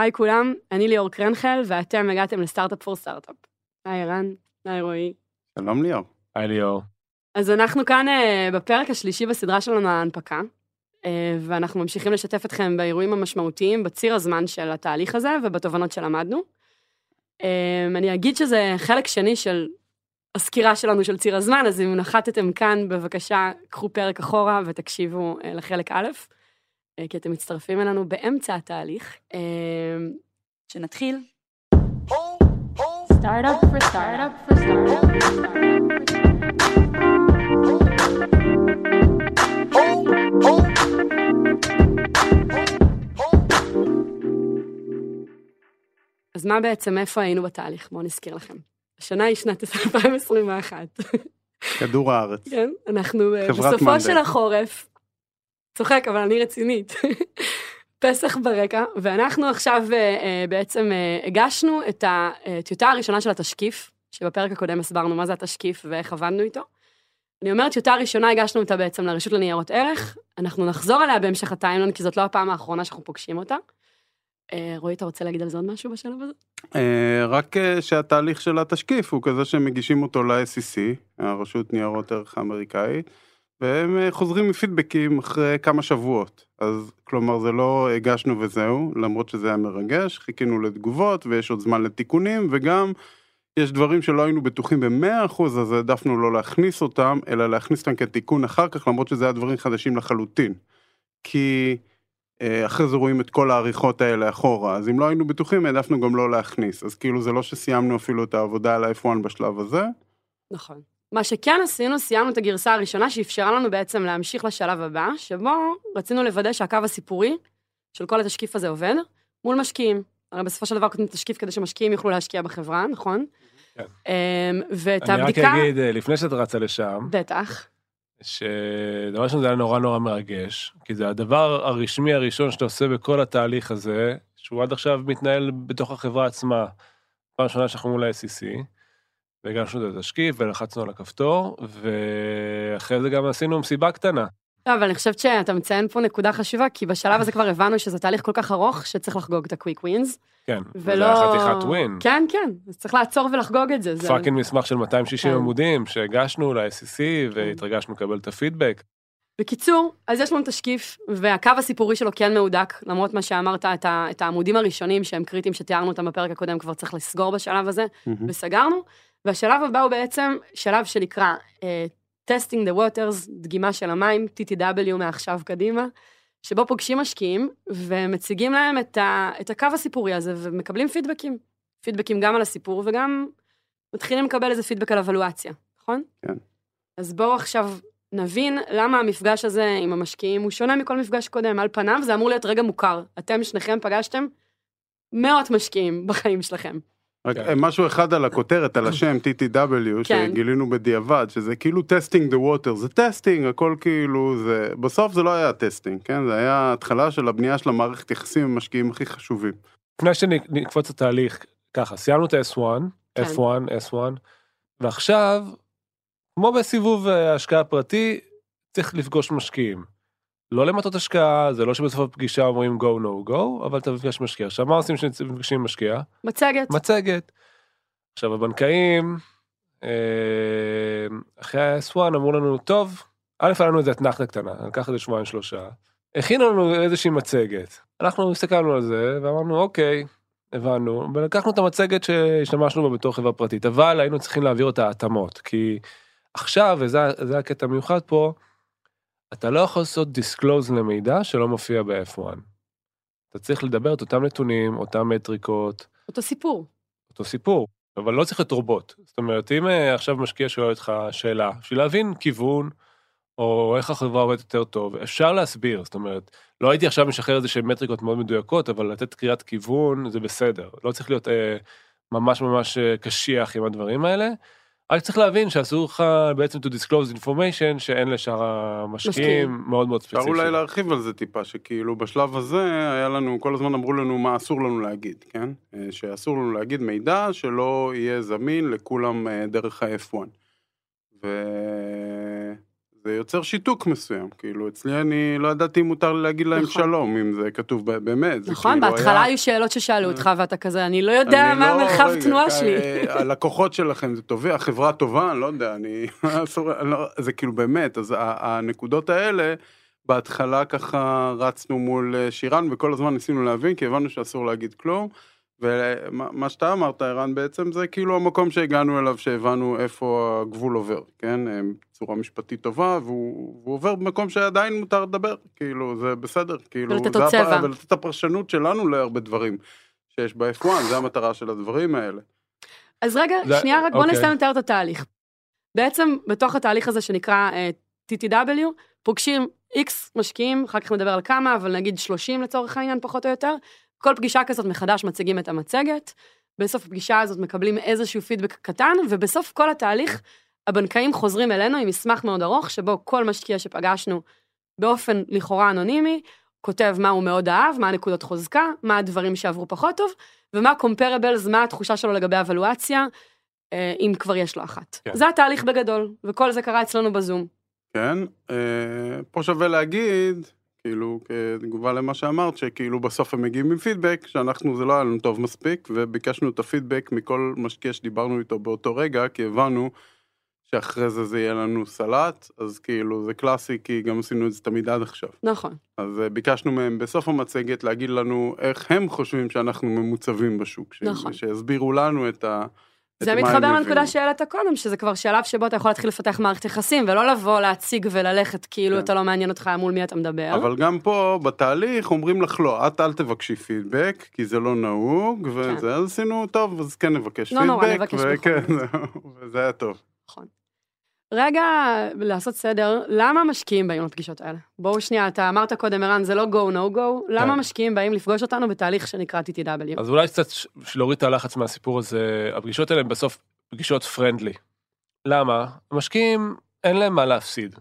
היי כולם, אני ליאור קרנחל, ואתם הגעתם לסטארט-אפ פור סטארט-אפ. היי ערן, היי רועי. שלום ליאור. היי ליאור. אז אנחנו כאן uh, בפרק השלישי בסדרה שלנו ההנפקה, uh, ואנחנו ממשיכים לשתף אתכם באירועים המשמעותיים בציר הזמן של התהליך הזה ובתובנות שלמדנו. Uh, אני אגיד שזה חלק שני של הסקירה שלנו של ציר הזמן, אז אם נחתתם כאן, בבקשה, קחו פרק אחורה ותקשיבו uh, לחלק א', כי אתם מצטרפים אלינו באמצע התהליך. Uh, שנתחיל. For for. אז מה בעצם, איפה היינו בתהליך? בואו נזכיר לכם. השנה היא שנת 2021. כדור הארץ. כן, אנחנו אה, בסופו. של החורף, צוחק, אבל אני רצינית. פסח ברקע, ואנחנו עכשיו אה, בעצם אה, הגשנו את הטיוטה הראשונה של התשקיף, שבפרק הקודם הסברנו מה זה התשקיף ואיך עבדנו איתו. אני אומרת, טיוטה ראשונה הגשנו אותה בעצם לרשות לניירות ערך, אנחנו נחזור אליה בהמשך הטיימלון, כי זאת לא הפעם האחרונה שאנחנו פוגשים אותה. רועי, אתה רוצה להגיד על זה עוד משהו בשלב הזה? רק שהתהליך של התשקיף הוא כזה שהם מגישים אותו ל-SEC, הרשות ניירות ערך האמריקאית, והם אה, חוזרים מפידבקים אחרי כמה שבועות. אז כלומר זה לא הגשנו וזהו, למרות שזה היה מרגש, חיכינו לתגובות ויש עוד זמן לתיקונים, וגם יש דברים שלא היינו בטוחים במאה אחוז, אז העדפנו לא להכניס אותם, אלא להכניס אותם כתיקון אחר כך, למרות שזה היה דברים חדשים לחלוטין. כי אה, אחרי זה רואים את כל העריכות האלה אחורה, אז אם לא היינו בטוחים, העדפנו גם לא להכניס. אז כאילו זה לא שסיימנו אפילו את העבודה על ה-F1 בשלב הזה. נכון. מה שכן עשינו, סיימנו את הגרסה הראשונה שאפשרה לנו בעצם להמשיך לשלב הבא, שבו רצינו לוודא שהקו הסיפורי של כל התשקיף הזה עובד, מול משקיעים. הרי בסופו של דבר כותבים תשקיף כדי שמשקיעים יוכלו להשקיע בחברה, נכון? כן. אמ, ואת אני רק הבדיקה... אגיד, אה, לפני שאת רצה לשם, בטח. שדבר ראשון זה היה נורא נורא מרגש, כי זה הדבר הרשמי הראשון שאתה עושה בכל התהליך הזה, שהוא עד עכשיו מתנהל בתוך החברה עצמה. פעם ראשונה שאנחנו מול ה-SEC, והגשנו את התשקיף ולחצנו על הכפתור, ואחרי זה גם עשינו מסיבה קטנה. לא, אבל אני חושבת שאתה מציין פה נקודה חשובה, כי בשלב הזה כבר הבנו שזה תהליך כל כך ארוך, שצריך לחגוג את ה quick wins. כן, ולא... וזה היה חתיכת win. כן, כן, אז צריך לעצור ולחגוג את זה. זה... fucking מסמך של 260 כן. עמודים שהגשנו ל-SEC והתרגשנו לקבל את הפידבק. בקיצור, אז יש לנו תשקיף, והקו הסיפורי שלו כן מהודק, למרות מה שאמרת, את, ה, את העמודים הראשונים שהם קריטיים, שתיארנו אותם בפרק הקודם, כבר צריך לסגור בשלב הזה, וסגרנו. והשלב הבא הוא בעצם שלב שנקרא uh, Testing the Waters, דגימה של המים, TTW מעכשיו קדימה, שבו פוגשים משקיעים ומציגים להם את, ה, את הקו הסיפורי הזה ומקבלים פידבקים. פידבקים גם על הסיפור וגם מתחילים לקבל איזה פידבק על אבלואציה, נכון? כן. אז בואו עכשיו נבין למה המפגש הזה עם המשקיעים הוא שונה מכל מפגש קודם. על פניו זה אמור להיות רגע מוכר. אתם שניכם פגשתם מאות משקיעים בחיים שלכם. רק כן. אה, משהו אחד על הכותרת, על השם TTW, כן. שגילינו בדיעבד, שזה כאילו testing the water, זה testing, הכל כאילו, זה, בסוף זה לא היה testing, כן? זה היה התחלה של הבנייה של המערכת יחסים עם המשקיעים הכי חשובים. לפני שנקפוץ לתהליך, ככה, סיימנו את ה-S1, כן. F1, S1, ועכשיו, כמו בסיבוב אה, השקעה פרטי, צריך לפגוש משקיעים. לא למטות השקעה, זה לא שבסוף הפגישה אומרים go no go, אבל אתה מפגש משקיע. עכשיו, מה עושים כשנפגשים עם משקיע? מצגת. מצגת. עכשיו, הבנקאים, אה, אחרי ה-S1 אמרו לנו, טוב, א', היה לנו איזה אתנחתה קטנה, לקח איזה שבועיים שלושה, הכינו לנו איזושהי מצגת. אנחנו הסתכלנו על זה ואמרנו, אוקיי, הבנו, ולקחנו את המצגת שהשתמשנו בה בתור חברה פרטית, אבל היינו צריכים להעביר אותה התאמות, כי עכשיו, וזה זה הקטע המיוחד פה, אתה לא יכול לעשות דיסקלוז למידע שלא מופיע ב-F1. אתה צריך לדבר את אותם נתונים, אותם מטריקות, אותו סיפור. אותו סיפור, אבל לא צריך להיות רובוט. זאת אומרת, אם אה, עכשיו משקיע שואל אותך שאלה, בשביל להבין כיוון, או איך החברה עובדת יותר טוב, אפשר להסביר, זאת אומרת, לא הייתי עכשיו משחרר איזה שהן מטריקות מאוד מדויקות, אבל לתת קריאת כיוון זה בסדר, לא צריך להיות אה, ממש ממש אה, קשיח עם הדברים האלה, רק צריך להבין שאסור לך בעצם to disclose information שאין לשאר המשקיעים משקיעים. מאוד מאוד אפשר ספציפי. אולי להרחיב על זה טיפה, שכאילו בשלב הזה היה לנו, כל הזמן אמרו לנו מה אסור לנו להגיד, כן? אה, שאסור לנו להגיד מידע שלא יהיה זמין לכולם אה, דרך ה-F1. זה יוצר שיתוק מסוים, כאילו אצלי אני לא ידעתי אם מותר לי להגיד להם נכון. שלום, אם זה כתוב באמת. נכון, כאילו בהתחלה היה- היו שאלות ששאלו אותך ואתה כזה, אני לא יודע אני מה לא- המרחב רגע, תנועה אה, שלי. הלקוחות שלכם זה טובי, החברה טובה, אני לא יודע, אני... לא- זה כאילו באמת, אז הנקודות האלה, בהתחלה ככה רצנו מול אה, שירן וכל הזמן ניסינו להבין, כי הבנו שאסור להגיד כלום. ומה מה שאתה אמרת, ערן, בעצם זה כאילו המקום שהגענו אליו, שהבנו איפה הגבול עובר, כן? אה, בצורה משפטית טובה, והוא, והוא עובר במקום שעדיין מותר לדבר, כאילו, זה בסדר, כאילו, ולתת זה עוד צבע. ולתת את הפרשנות שלנו להרבה דברים שיש ב-F1, זה המטרה של הדברים האלה. אז רגע, זה- שנייה, רק בוא אוקיי. נסיים לתאר את התהליך. בעצם, בתוך התהליך הזה שנקרא אה, TTW, פוגשים X משקיעים, אחר כך נדבר על כמה, אבל נגיד 30 לצורך העניין, פחות או יותר. כל פגישה כזאת מחדש מציגים את המצגת. בסוף הפגישה הזאת מקבלים איזשהו פידבק קטן, ובסוף כל התהליך, הבנקאים חוזרים אלינו עם מסמך מאוד ארוך, שבו כל משקיע שפגשנו באופן לכאורה אנונימי, כותב מה הוא מאוד אהב, מה הנקודות חוזקה, מה הדברים שעברו פחות טוב, ומה comparables, מה התחושה שלו לגבי אבלואציה, אה, אם כבר יש לו אחת. כן. זה התהליך בגדול, וכל זה קרה אצלנו בזום. כן, אה, פה שווה להגיד, כאילו, כתגובה למה שאמרת, שכאילו בסוף הם מגיעים עם פידבק, שאנחנו, זה לא היה לנו טוב מספיק, וביקשנו את הפידבק מכל משקיע שדיברנו איתו באותו רגע, כי הבנו שאחרי זה זה יהיה לנו סלט, אז כאילו, זה קלאסי, כי גם עשינו את זה תמיד עד עכשיו. נכון. אז אה, ביקשנו מהם בסוף המצגת להגיד לנו איך הם חושבים שאנחנו ממוצבים בשוק, נכון. שיסבירו לנו את ה... זה מתחבר. לנקודה שהעלית קודם, שזה כבר שלב שבו אתה יכול להתחיל לפתח מערכת יחסים, ולא לבוא להציג וללכת כאילו כן. אתה לא מעניין אותך מול מי אתה מדבר. אבל גם פה בתהליך אומרים לך לא, את אל תבקשי פידבק, כי זה לא נהוג, וזה, אז עשינו טוב, אז כן נבקש לא נורא, פידבק, נבקש וכן, בכל זהו, וזה היה טוב. רגע, לעשות סדר, למה משקיעים באים לפגישות האלה? בואו שנייה, אתה אמרת קודם, ערן, זה לא go, no go, למה כן. משקיעים באים לפגוש אותנו בתהליך שנקרא TTW? אז אולי קצת להוריד את הלחץ מהסיפור הזה, הפגישות האלה הן בסוף פגישות פרנדלי. למה? המשקיעים, אין להם מה להפסיד.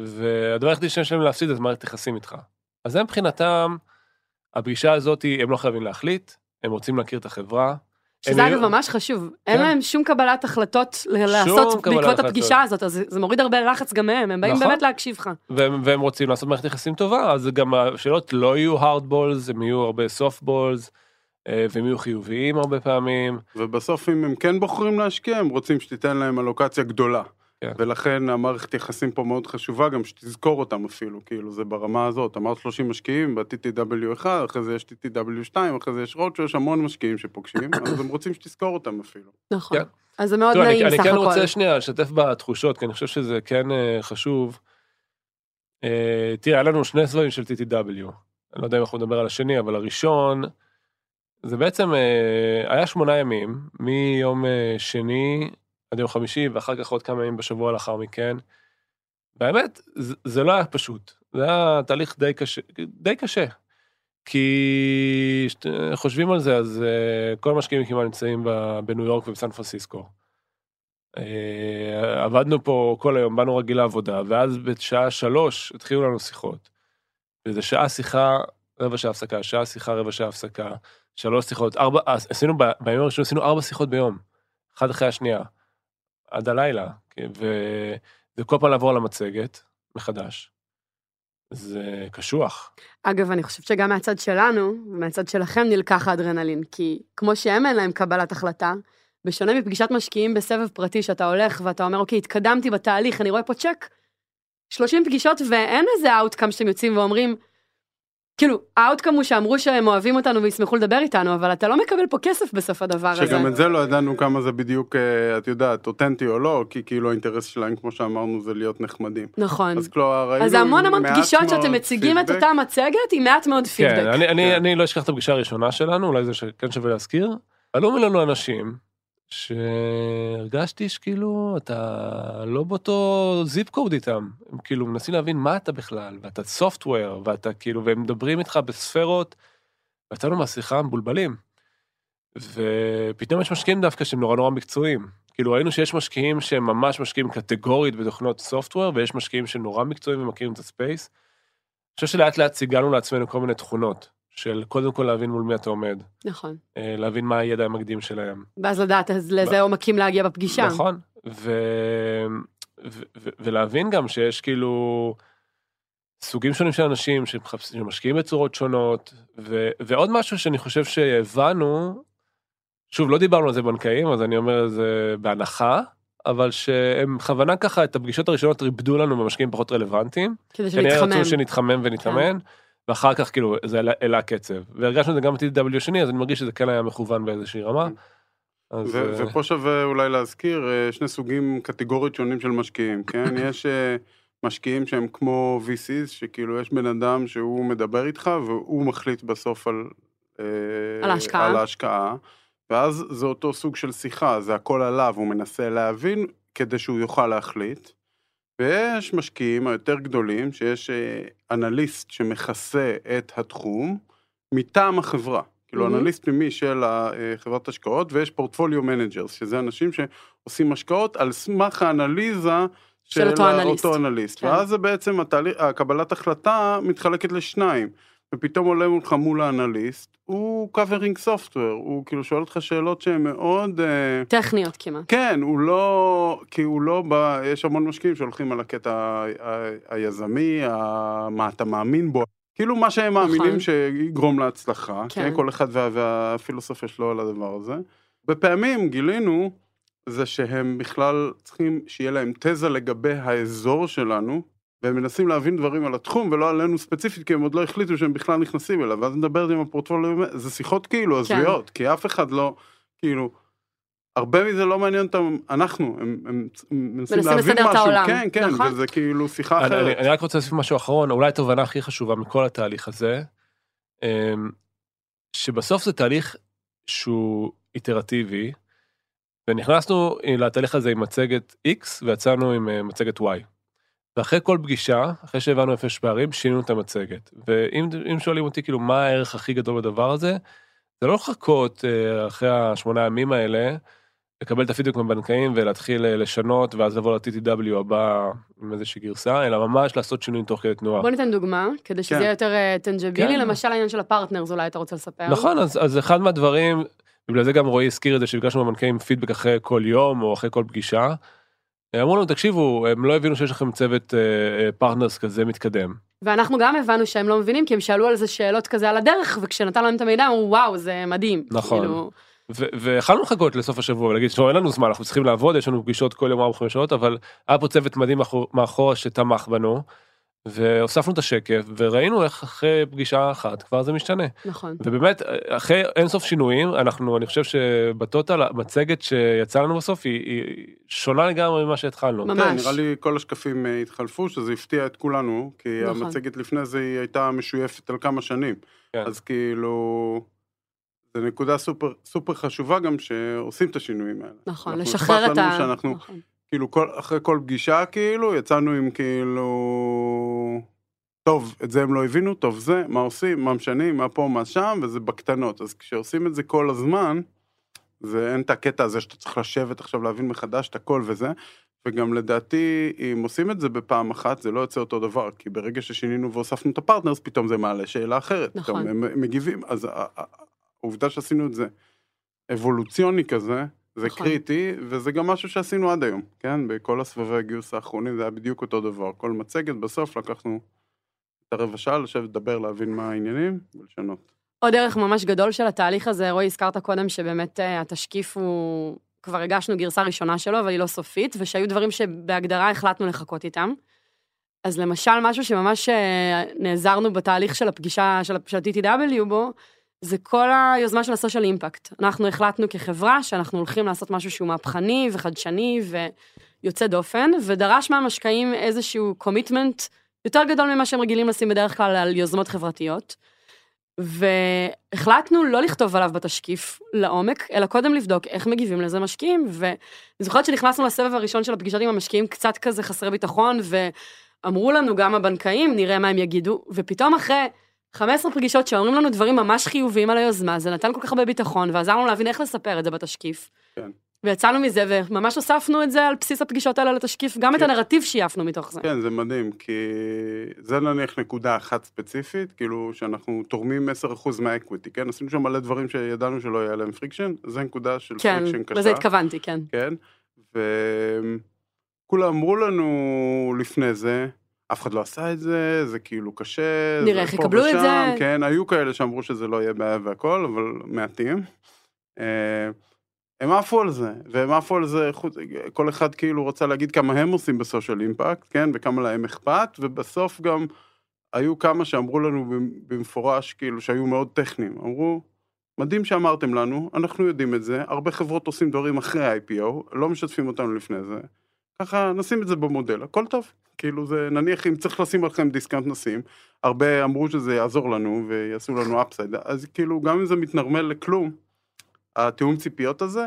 והדבר היחידי שיש להם להפסיד זה מערכת יחסים איתך. אז הם מבחינתם, הפגישה הזאת, הם לא חייבים להחליט, הם רוצים להכיר את החברה. שזה אגב ממש חשוב, אין כן. להם שום קבלת החלטות לעשות בעקבות. הפגישה הזאת, אז זה- מוריד הרבה לחץ גם מהם, הם באים נכון. באמת להקשיב לך. והם, והם רוצים לעשות מערכת יחסים טובה, אז גם השאלות לא יהיו hard balls, הם יהיו הרבה soft balls, אה, והם יהיו חיוביים הרבה פעמים. ובסוף אם הם כן בוחרים להשקיע, הם רוצים שתיתן להם אלוקציה גדולה. כן. ולכן המערכת יחסים פה מאוד חשובה, גם שתזכור אותם אפילו, כאילו זה ברמה הזאת. אמרת 30 משקיעים ב-TTW1, אחרי זה יש TTW2, אחרי זה יש רודשו, יש המון משקיעים שפוגשים, אז הם רוצים שתזכור אותם אפילו. נכון. כן. אז זה מאוד אני, נעים אני סך כן הכל. רוצה שנייה לשתף בתחושות, כי אני חושב שזה כן אה, חשוב. אה, תראה, היה לנו שני סבבים של TTW. אני לא יודע אם אנחנו נדבר על השני, אבל הראשון, זה בעצם אה, היה שמונה ימים, מיום אה, שני עד יום חמישי, ואחר כך עוד כמה ימים בשבוע לאחר מכן. והאמת, זה, זה לא היה פשוט. זה היה תהליך די קשה, די קשה. כי חושבים על זה, אז אה, כל המשקיעים כמעט נמצאים בניו יורק ובסן פרנסיסקו. אה, עבדנו פה כל היום, באנו רגיל לעבודה, ואז בשעה שלוש התחילו לנו שיחות. וזה שעה שיחה, רבע שעה הפסקה, שעה שיחה, רבע שעה הפסקה, שלוש שיחות, ארבע, עשינו, בימים הראשונים עשינו ארבע שיחות ביום, אחת אחרי השנייה, עד הלילה, כן. וכל פעם לעבור על המצגת מחדש. זה קשוח. אגב, אני חושבת שגם מהצד שלנו, ומהצד שלכם נלקח האדרנלין, כי כמו שהם אין להם קבלת החלטה, בשונה מפגישת משקיעים בסבב פרטי, שאתה הולך ואתה אומר, אוקיי, התקדמתי בתהליך, אני רואה פה צ'ק, 30 פגישות ואין איזה outcome שאתם יוצאים ואומרים, כאילו, ה outcome הוא שאמרו שהם אוהבים אותנו וישמחו לדבר איתנו, אבל אתה לא מקבל פה כסף בסוף הדבר הזה. שגם את זה לא ידענו כמה זה בדיוק, אה, את יודעת, אותנטי או לא, כי כאילו האינטרס שלהם, כמו שאמרנו, זה להיות נחמדים. נכון. אז כלומר, ראינו אז המון המון פגישות שאתם מציגים את פידבק. אותה מצגת עם מעט מאוד פידבק. כן, אני, אני, כן. אני לא אשכח את הפגישה הראשונה שלנו, אולי זה שכן שווה להזכיר. עלו מולנו אנשים שהרגשתי שכאילו אתה לא באותו zip code איתם. הם כאילו מנסים להבין מה אתה בכלל, ואתה software, ואתה כאילו, והם מדברים איתך בספרות, ויצאנו מהשיחה מבולבלים. ופתאום יש משקיעים דווקא שהם נורא נורא מקצועיים. כאילו ראינו שיש משקיעים שהם ממש משקיעים קטגורית בתוכנות סופטוור, ויש משקיעים שנורא מקצועיים ומכירים את הספייס. אני חושב שלאט לאט סיגלנו לעצמנו כל מיני תכונות, של קודם כל להבין מול מי אתה עומד, נכון. אה, להבין מה הידע המקדים שלהם. ואז לדעת אז לאיזה עומקים להגיע בפגישה. נכון, ו... ו- ו- ולהבין גם שיש כאילו סוגים שונים של אנשים שמחפשים- שמשקיעים בצורות שונות, ו- ועוד משהו שאני חושב שהבנו, שוב, לא דיברנו על זה בנקאים, אז אני אומר את זה בהנחה, אבל שהם בכוונה ככה את הפגישות הראשונות ריפדו לנו במשקיעים פחות רלוונטיים. כדי כנראה שנתחמם. רצו שנתחמם ונתאמן, ואחר כך כאילו זה העלה- העלה קצב. והרגשנו את זה גם ב-TW שני, אז אני מרגיש שזה כן היה מכוון באיזושהי רמה. אז, ו- אה, ופה שווה אולי להזכיר אה, שני סוגים קטגוריות שונים של משקיעים, כן? יש אה, משקיעים שהם כמו VCs, שכאילו יש בן אדם שהוא מדבר איתך והוא מחליט בסוף על... על ההשקעה. על ההשקעה, ואז זה אותו סוג של שיחה, זה הכל עליו, הוא מנסה להבין כדי שהוא יוכל להחליט. ויש משקיעים היותר גדולים, שיש אה, אנליסט שמכסה את התחום מטעם החברה. כאילו מהמם. אנליסט פנימי של חברת השקעות, ויש portfolio managers, שזה אנשים שעושים השקעות על סמך האנליזה של אותו אנליסט. אותו אנליסט. כן. ואז זה בעצם התהליך, הקבלת החלטה מתחלקת לשניים. ופתאום עולה מולך מול האנליסט, הוא covering software, הוא כאילו שואל אותך שאלות שהן מאוד... אה, טכניות כמעט. כן, הוא לא, כי הוא לא בא, יש המון משקיעים שהולכים על הקטע ה- ה- היזמי, ה- מה אתה מאמין בו, כאילו מה שהם מאמינים נכון. שיגרום להצלחה, כן. כן, כל אחד וה, והפילוסופיה שלו על הדבר הזה. בפעמים גילינו זה שהם בכלל צריכים שיהיה להם תזה לגבי האזור שלנו, והם מנסים להבין דברים על התחום ולא עלינו ספציפית, כי הם עוד לא החליטו שהם בכלל נכנסים אליו, ואז נדבר עם הפורטפוליו, זה שיחות כאילו כן. הזויות, כי אף אחד לא, כאילו, הרבה מזה לא מעניין אותם, אנחנו, הם, הם, הם מנסים להבין לסדר את משהו, העולם, כן, כן, נכון. וזה כאילו שיחה אני, אני, אחרת. אני רק רוצה להוסיף משהו אחרון, אולי התובנה הכי חשובה מכל התהליך הזה, אמ, שבסוף זה תהליך שהוא איטרטיבי, ונכנסנו לתהליך הזה עם מצגת X ויצאנו עם אה, מצגת Y. ואחרי כל פגישה, אחרי שהבנו איפה יש פערים, שינינו את המצגת. ואם אם שואלים אותי כאילו מה הערך הכי גדול בדבר הזה, זה לא לחכות אה, אחרי השמונה ימים האלה, לקבל את הפידבק מהבנקאים ולהתחיל אה, לשנות ואז לבוא ל-TTW הבא עם איזושהי גרסה, אלא ממש לעשות שינויים תוך כדי תנועה. בוא ניתן דוגמה, כדי שזה כן. יהיה יותר אה, tangible־י, כן. למשל העניין של ה partners, אולי אתה רוצה לספר. נכון, אז, אז אחד מהדברים, בגלל זה גם רועי הזכיר את זה, שביקשנו מהבנקאים פידבק אחרי כל יום או אחרי כל פגישה. אמרו לנו, תקשיבו, הם לא הבינו שיש לכם צוות partners כזה מתקדם. ואנחנו גם הבנו שהם לא מבינים, כי הם שאלו על זה שאלות כזה על הדרך, וכשנתנו להם את המידע, אמרו, וואו, זה מדהים. נכון. כאילו, ויכלנו לחכות לסוף השבוע ולהגיד, "תשמעו, אין לנו זמן, אנחנו צריכים לעבוד, יש לנו פגישות כל יום 4-5 שעות, אבל היה פה צוות מדהים מאחור- מאחורה שתמך בנו, והוספנו את השקף, וראינו איך אחרי פגישה אחת כבר זה משתנה. נכון. ובאמת, אחרי אינסוף שינויים, אנחנו, אני חושב שבטוטל, המצגת שיצאה לנו בסוף היא, היא שונה לגמרי ממה שהתחלנו. ממש. כן, נראה לי כל השקפים אה, התחלפו, שזה הפתיע את כולנו, כי נכון. המצגת לפני זה היא הייתה משויפת על כמה שנים. כן. אז כאילו, זו נקודה סופר, סופר חשובה גם שעושים את השינויים האלה. נכון, אנחנו לשחרר אכפת את לנו ה... שאנחנו, נכון. כאילו, כל, אחרי כל פגישה, כאילו, יצאנו עם כאילו... טוב, את זה הם לא הבינו, טוב זה, מה עושים, מה משנים, מה פה, מה שם, וזה בקטנות. אז כשעושים את זה כל הזמן, זה אין את הקטע הזה שאתה צריך לשבת עכשיו להבין מחדש את הכל וזה. וגם לדעתי, אם עושים את זה בפעם אחת, זה לא יוצא אותו דבר, כי ברגע ששינינו והוספנו את הפרטנרס, פתאום זה מעלה שאלה אחרת. נכון. פתאום הם מגיבים, אז העובדה שעשינו את זה אבולוציוני כזה, זה נכון. קריטי, וזה גם משהו שעשינו עד היום, כן? בכל הסבבי הגיוס האחרונים זה היה בדיוק אותו דבר. כל מצגת, בסוף לקחנו את הרבע שעה לשבת לדבר, להבין מה העניינים ולשנות. עוד ערך ממש גדול של התהליך הזה, רועי, הזכרת קודם שבאמת אה, התשקיף הוא... כבר הגשנו גרסה ראשונה שלו, אבל היא לא סופית, ושהיו דברים שבהגדרה החלטנו לחכות איתם. אז למשל, משהו שממש אה, נעזרנו בתהליך של הפגישה של, של ה-TTW בו, זה כל היוזמה של הסושיאל אימפקט. אנחנו החלטנו כחברה שאנחנו הולכים לעשות משהו שהוא מהפכני וחדשני ויוצא דופן, ודרש מהמשקעים איזשהו קומיטמנט יותר גדול ממה שהם רגילים לשים בדרך כלל על יוזמות חברתיות. והחלטנו לא לכתוב עליו בתשקיף לעומק, אלא קודם לבדוק איך מגיבים לזה משקיעים. ואני זוכרת שנכנסנו לסבב הראשון של הפגישות עם המשקיעים קצת כזה חסרי ביטחון, ואמרו לנו גם הבנקאים, נראה מה הם יגידו, ופתאום אחרי 15 פגישות שאומרים לנו דברים ממש חיוביים על היוזמה, זה נתן כל כך הרבה ביטחון, ועזר לנו להבין איך לספר את זה בתשקיף. כן. ויצאנו מזה, וממש הוספנו את זה על בסיס הפגישות האלה לתשקיף, גם את כן. הנרטיב shape נו מתוך זה. כן, זה מדהים, כי זה נניח נקודה אחת ספציפית, כאילו שאנחנו תורמים 10% מה equity, כן? עשינו שם מלא דברים שידענו שלא יהיה להם friction, זה נקודה של כן, friction קשה. לזה התכוונתי, כן. כן, כולם אמרו לנו לפני זה, אף אחד לא עשה את זה, זה כאילו קשה. נראה איך יקבלו את זה. כן, היו כאלה שאמרו שזה לא יהיה בעיה והכל, אבל מעטים. אה, הם עפו על זה, והם עפו על זה, כל אחד כאילו רוצה להגיד כמה הם עושים בסושיאל אימפקט, כן, וכמה להם אכפת, ובסוף גם היו כמה שאמרו לנו במפורש, כאילו, שהיו מאוד טכניים. אמרו, מדהים שאמרתם לנו, אנחנו יודעים את זה, הרבה חברות עושים דברים אחרי ה-IPO, לא משתפים אותנו לפני זה. ככה נשים את זה במודל, הכל טוב. כאילו זה, נניח אם צריך לשים עליכם discount נשים, הרבה אמרו שזה יעזור לנו ויעשו לנו upside, אז כאילו גם אם זה מתנרמל לכלום, התיאום ציפיות הזה,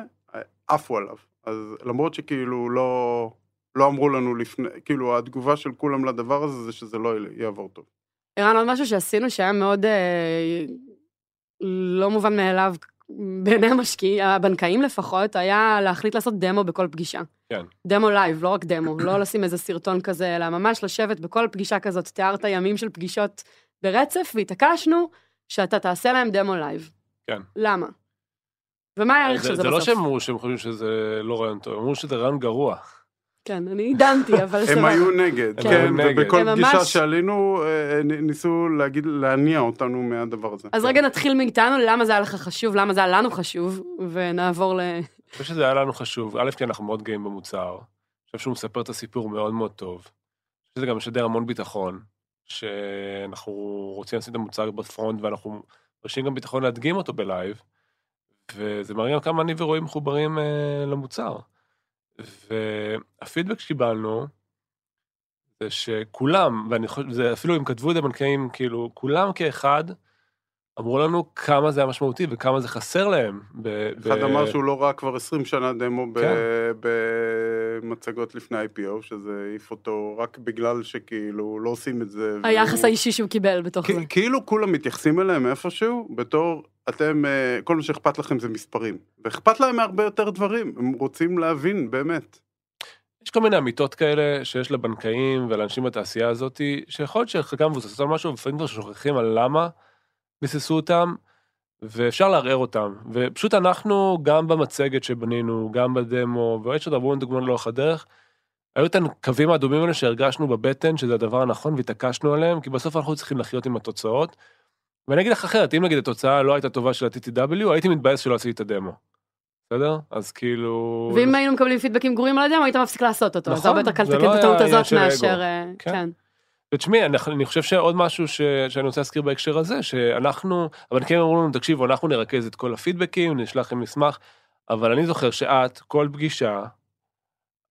עפו עליו. אז למרות שכאילו לא, לא אמרו לנו לפני, כאילו התגובה של כולם לדבר הזה זה שזה לא יעבור טוב. ערן, עוד משהו שעשינו שהיה מאוד אה, לא מובן מאליו בעיני המשקיעים, הבנקאים לפחות, היה להחליט לעשות דמו בכל פגישה. כן. דמו live, לא רק דמו, לא לשים איזה סרטון כזה, אלא ממש לשבת בכל פגישה כזאת, תיארת ימים של פגישות ברצף, והתעקשנו שאתה תעשה להם דמו live. כן. למה? ומה הערך של זה בסוף? זה לא שהם אמרו שהם חושבים שזה לא רעיון טוב, הם אמרו שזה רעיון גרוע. כן, אני עידנתי, אבל סבבה. הם היו נגד, כן, ובכל פגישה שעלינו אה, אה, ניסו להגיד, להניע אותנו מהדבר הזה. אז רגע נתחיל מאיתנו, למה זה היה לך חשוב, למה זה היה לנו חשוב, ונעבור ל... אני חושב שזה היה לנו חשוב, א', כי אנחנו מאוד גאים במוצר, אני חושב שהוא מספר את הסיפור מאוד מאוד טוב. אני חושב שזה גם משדר המון ביטחון, שאנחנו רוצים לשים את המוצר בפרונט, ואנחנו מרשים גם ביטחון להדגים אותו בלייב, וזה מראה כמה אני ורועי מחוברים אה, למוצר. והפידבק שקיבלנו, זה שכולם, ואני חושב, זה אפילו אם כתבו את הבנקאים, כאילו, כולם כאחד, אמרו לנו כמה זה היה משמעותי וכמה זה חסר להם. אחד ב... אמר שהוא לא ראה כבר 20 שנה דמו כן. במצגות לפני IPO, שזה העיף אותו רק בגלל שכאילו לא עושים את זה. היחס והוא... האישי שהוא קיבל בתוך זה. כאילו כולם מתייחסים אליהם איפשהו, בתור אתם, אה, כל מה שאכפת לכם זה מספרים. ואכפת להם מהרבה יותר דברים, הם רוצים להבין באמת. יש כל מיני אמיתות כאלה שיש לבנקאים ולאנשים בתעשייה הזאת, שיכול להיות שחלקם מבוססות על משהו, ולפעמים כבר שוכחים על למה ביססו אותם, ואפשר לערער אותם. ופשוט אנחנו, גם במצגת שבנינו, גם בדמו, ויש עוד הרבה דוגמאות לאורך הדרך, היו את הקווים האדומים האלה שהרגשנו בבטן שזה הדבר הנכון והתעקשנו עליהם, כי בסוף אנחנו צריכים לחיות עם התוצאות. ואני אגיד לך אחרת, אם נגיד התוצאה לא הייתה טובה של ה-TTW, הייתי מתבאס שלא עשיתי את הדמו. בסדר? אז כאילו... ואם היינו מקבלים פידבקים גרועים על הדמו, היית מפסיק לעשות אותו. נכון. אז הרבה יותר קל לתקן לא את הטעות הזאת מאשר... אה, כן. כן. ותשמעי, אני חושב שעוד משהו ש, שאני רוצה להזכיר בהקשר הזה, שאנחנו, אבל כן אמרו לנו, תקשיבו, אנחנו נרכז את כל הפידבקים, נשלח לכם מסמך, אבל אני זוכר שאת, כל פגישה,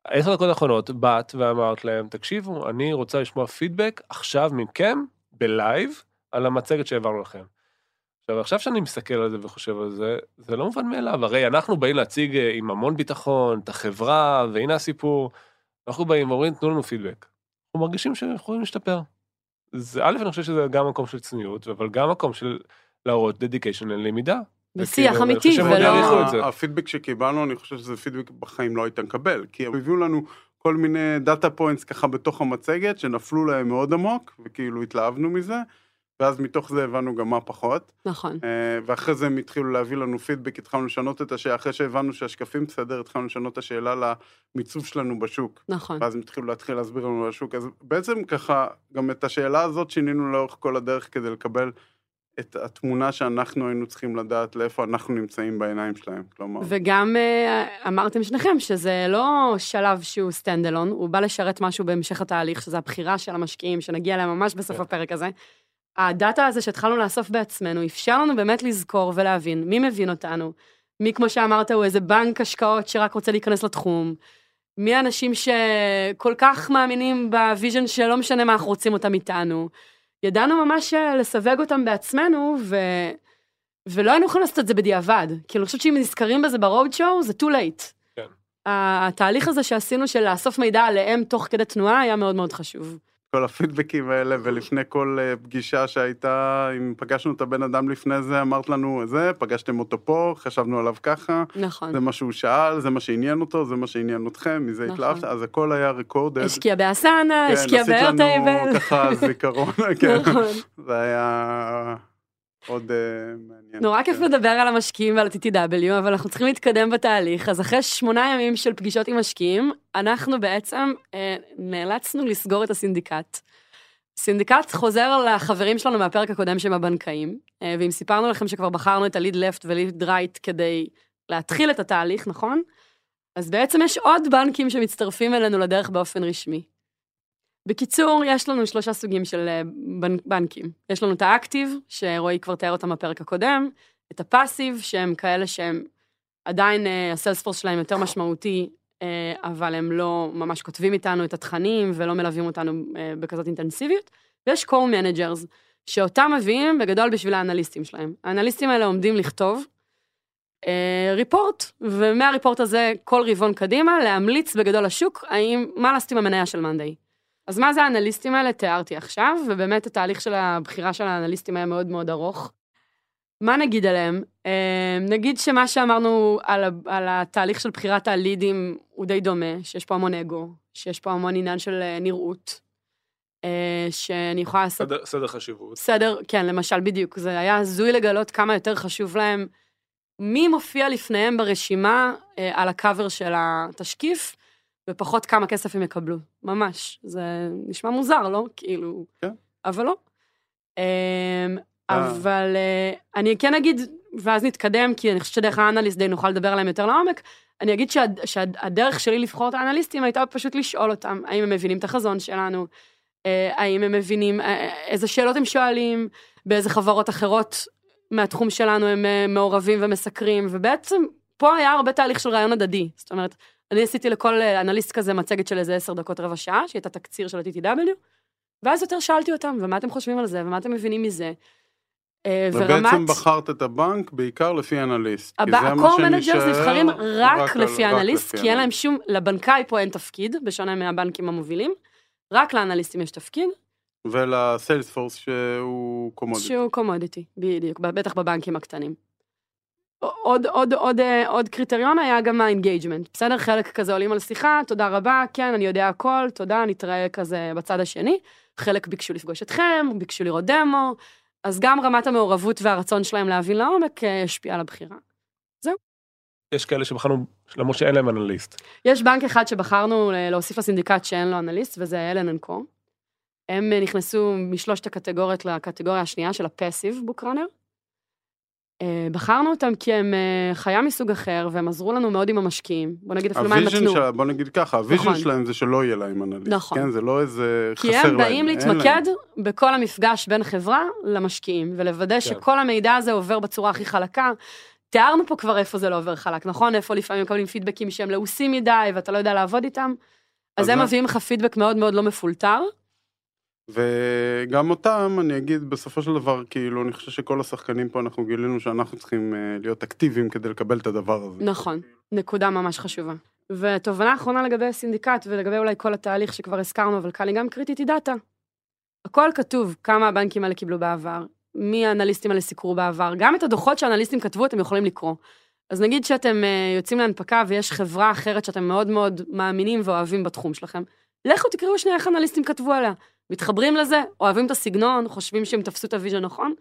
עשר דקות האחרונות, באת ואמרת להם, תקשיבו, אני רוצה לשמוע פידבק עכשיו מכם, בלייב, על המצגת שהעברנו לכם. עכשיו, עכשיו שאני מסתכל על זה וחושב על זה, זה לא מובן מאליו, הרי אנחנו באים להציג אה, עם המון ביטחון את החברה, והנה הסיפור, אנחנו באים ואומרים, תנו לנו פידבק. אנחנו מרגישים שאנחנו יכולים להשתפר. זה א', אני חושב שזה גם מקום של צניעות, אבל גם מקום של להראות dedication ללמידה. בשיח אמיתי, ולא... הפידבק שקיבלנו, אני חושב שזה פידבק בחיים לא היית מקבל, כי הם הביאו לנו כל מיני data points ככה בתוך המצגת, שנפלו להם מאוד עמוק, וכאילו התלהבנו מזה. ואז מתוך זה הבנו גם מה פחות. נכון. אה, ואחרי זה הם התחילו להביא לנו פידבק, התחלנו לשנות את השאלה, אחרי שהבנו שהשקפים בסדר, התחלנו לשנות את השאלה למיצוב שלנו בשוק. נכון. ואז הם התחילו להתחיל להסביר לנו על השוק. אז בעצם ככה, גם את השאלה הזאת שינינו לאורך כל הדרך כדי לקבל את התמונה שאנחנו היינו צריכים לדעת לאיפה אנחנו נמצאים בעיניים שלהם, כלומר. וגם אה, אמרתם שניכם שזה לא שלב שהוא stand alone, הוא בא לשרת משהו בהמשך התהליך, שזה הבחירה של המשקיעים, שנגיע אליהם ממש בסוף כן. הפרק הזה. ה data הזה שהתחלנו לאסוף בעצמנו, אפשר לנו באמת לזכור ולהבין מי מבין אותנו, מי, כמו שאמרת, הוא איזה בנק השקעות שרק רוצה להיכנס לתחום, מי האנשים שכל כך מאמינים ב vision שלא משנה מה אנחנו רוצים אותם איתנו. ידענו ממש אה, לסווג אותם בעצמנו, ו... ולא היינו יכולים לעשות את זה בדיעבד. כאילו, אני חושבת שאם נזכרים בזה ב roadshow, זה too late. כן. התהליך הזה שעשינו של לאסוף מידע עליהם תוך כדי תנועה היה מאוד מאוד חשוב. כל הפידבקים האלה, ולפני כל אה, פגישה שהייתה, אם פגשנו את הבן אדם לפני זה, אמרת לנו זה, פגשתם אותו פה, חשבנו עליו ככה. נכון. זה מה שהוא שאל, זה מה שעניין אותו, זה מה שעניין אתכם, מזה נכון. התלהבת, אז הכל היה recorded. השקיע ב Asana, כן, השקיע ב Airtable. ככה זיכרון, כן. נכון. זה היה... עוד אה, מעניין. נורא כיף כן. לדבר על המשקיעים ועל ה-TTW, אבל אנחנו צריכים להתקדם בתהליך. אז אחרי שמונה ימים של פגישות עם משקיעים, אנחנו בעצם אה, נאלצנו לסגור את ה syndicate. syndicate חוזר לחברים שלנו מהפרק הקודם שהם הבנקאים, אה, ואם סיפרנו לכם שכבר בחרנו את ה lead left ו lead right כדי להתחיל את התהליך, נכון? אז בעצם יש עוד בנקים שמצטרפים אלינו לדרך באופן רשמי. בקיצור, יש לנו שלושה סוגים של אה, בנ- בנקים. יש לנו את האקטיב, שרועי כבר תיאר אותם בפרק הקודם, את הפאסיב, שהם כאלה שהם עדיין, אה, הסיילספורס שלהם יותר משמעותי, אה, אבל הם לא ממש כותבים איתנו את התכנים ולא מלווים אותנו בכזאת אינטנסיביות. ויש core managers, שאותם מביאים בגדול בשביל האנליסטים שלהם. האנליסטים האלה עומדים לכתוב ריפורט, ומהריפורט הזה, כל רבעון קדימה, להמליץ בגדול לשוק, האם, מה לעשות עם המניה של מאנדיי. אז מה זה האנליסטים האלה? תיארתי עכשיו, ובאמת התהליך של הבחירה של האנליסטים היה מאוד מאוד ארוך. מה נגיד עליהם? אה, נגיד שמה שאמרנו על, על התהליך של בחירת הלידים הוא די דומה, שיש פה המון אגו, שיש פה המון עניין של אה, נראות, אה, שאני יכולה לעשות... סדר- סדר חשיבות. בסדר, כן, למשל, בדיוק. זה היה הזוי לגלות כמה יותר חשוב להם מי מופיע לפניהם ברשימה אה, על הקאבר של התשקיף, ופחות כמה כסף הם יקבלו. ממש. זה נשמע מוזר, לא? כאילו... כן. אבל לא. אה, אה. אבל אה, אני כן אגיד, ואז נתקדם, כי אני חושבת שדרך האנליסט די נוכל לדבר עליהם יותר לעומק, אני אגיד שהד, שהדרך שלי לבחור את האנליסטים הייתה פשוט לשאול אותם, האם הם מבינים את החזון שלנו, אה, האם הם מבינים איזה שאלות הם שואלים, באיזה חברות אחרות מהתחום שלנו הם מעורבים ומסקרים, ובעצם פה היה הרבה תהליך של רעיון הדדי. זאת אומרת, אני עשיתי לכל אה, אנליסט כזה מצגת של איזה עשר דקות רבע שעה, שהיא הייתה תקציר של ה-TTW, ואז יותר שאלתי אותם, ומה אתם חושבים על זה, ומה אתם מבינים מזה. אה, ובעצם בחרת את הבנק בעיקר לפי אנליסט. כי זה managers שנשאר נבחרים רק על- לפי אנליסט, כי אין להם. שום, לבנקאי פה אין תפקיד, בשונה מהבנקים המובילים, רק לאנליסטים יש תפקיד, ול sales force שהוא commodity. שהוא commodity, בדיוק, בטח בבנקים הקטנים. עוד, עוד, עוד, אה, עוד קריטריון היה גם ה engagement, בסדר? חלק כזה עולים על שיחה, תודה רבה, כן, אני יודע הכל, תודה, נתראה כזה בצד השני. חלק ביקשו לפגוש אתכם, ביקשו לראות דמו, אז גם רמת המעורבות והרצון שלהם להבין לעומק אה, השפיעה על הבחירה. יש כאלה שבחרנו, למרות שאין להם אנליסט. יש בנק אחד שבחרנו אה, להוסיף ל syndicate שאין לו אנליסט, וזה Allen & Co. הם נכנסו משלושת הקטגוריות לקטגוריה השנייה של ה passive bookrunner. אה, בחרנו אותם כי הם אה, חיה מסוג אחר, והם עזרו לנו מאוד עם המשקיעים. בוא נגיד אפילו מה הם נתנו. שלה, בוא נגיד ככה, ה vision נכון. שלהם זה שלא יהיה להם אנליסט. נכון. כן, זה לא איזה חסר כי להם. הם באים אין להתמקד להם. בכל המפגש בין חברה למשקיעים, ולוודא שכל המידע הזה עובר בצורה הכי חלקה. תיארנו פה כבר איפה זה לא עובר חלק, נכון? איפה לפעמים מקבלים פידבקים שהם לעוסים מדי, ואתה לא יודע לעבוד איתם. אז אז הם מביאים לך פידבק מאוד מאוד לא מפולטר. וגם אותם, אני אגיד, בסופו של דבר, כאילו, אני חושב שכל השחקנים פה, אנחנו גילינו שאנחנו צריכים אה, להיות אקטיביים כדי לקבל את הדבר הזה. נכון, נקודה ממש חשובה. ותובנה אחרונה לגבי ה syndicate ולגבי אולי כל התהליך שכבר הזכרנו, אבל כאן היא גם קריטית, היא data. הכל כתוב, כמה הבנקים האלה קיבלו בעבר, מי האנליסטים האלה סיקרו בעבר, גם את הדוחות שהאנליסטים כתבו אתם יכולים לקרוא. אז נגיד שאתם אה, יוצאים להנפקה ויש חברה אחרת שאתם מאוד מאוד מאמינים ואוהבים בתחום שלכם, לכו תקראו שנייה איך אנליסטים כתבו עליה. מתחברים לזה, אוהבים את הסגנון, חושבים שהם תפסו את ה vision נכון,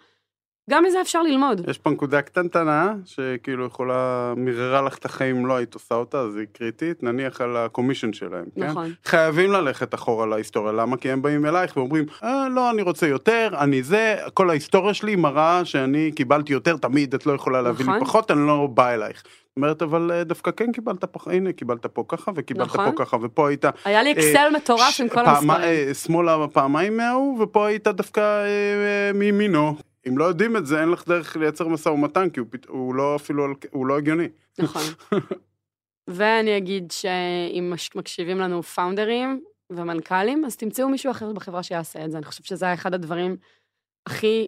גם מזה אפשר ללמוד. יש פה נקודה קטנטנה, שכאילו יכולה, מיררה לך את החיים לא היית עושה אותה, אז היא קריטית, נניח על ה commission שלהם, כן? נכון. חייבים ללכת אחורה להיסטוריה, למה? כי הם באים אלייך ואומרים, אה, לא, אני רוצה יותר, אני זה, כל ההיסטוריה שלי מראה שאני קיבלתי יותר תמיד, את לא יכולה להביא לי נכון. פחות, אני לא בא אלייך. אומרת, אבל אה, דווקא כן קיבלת פח, הנה, קיבלת פה ככה, וקיבלת נכון. פה ככה, ופה היית... היה לי אקסל מטורף עם כל פעמה- המספרים. אה, שמאלה פעמיים מההוא, ופה היית דווקא אה, אה, מימינו. אם לא יודעים את זה, אין לך דרך לייצר משא ומתן, כי הוא, פת- הוא לא אפילו, הוא לא הגיוני. נכון. ואני אגיד שאם מקשיבים לנו פאונדרים ומנכ"לים, אז תמצאו מישהו אחר בחברה שיעשה את זה. אני חושבת שזה היה אחד הדברים הכי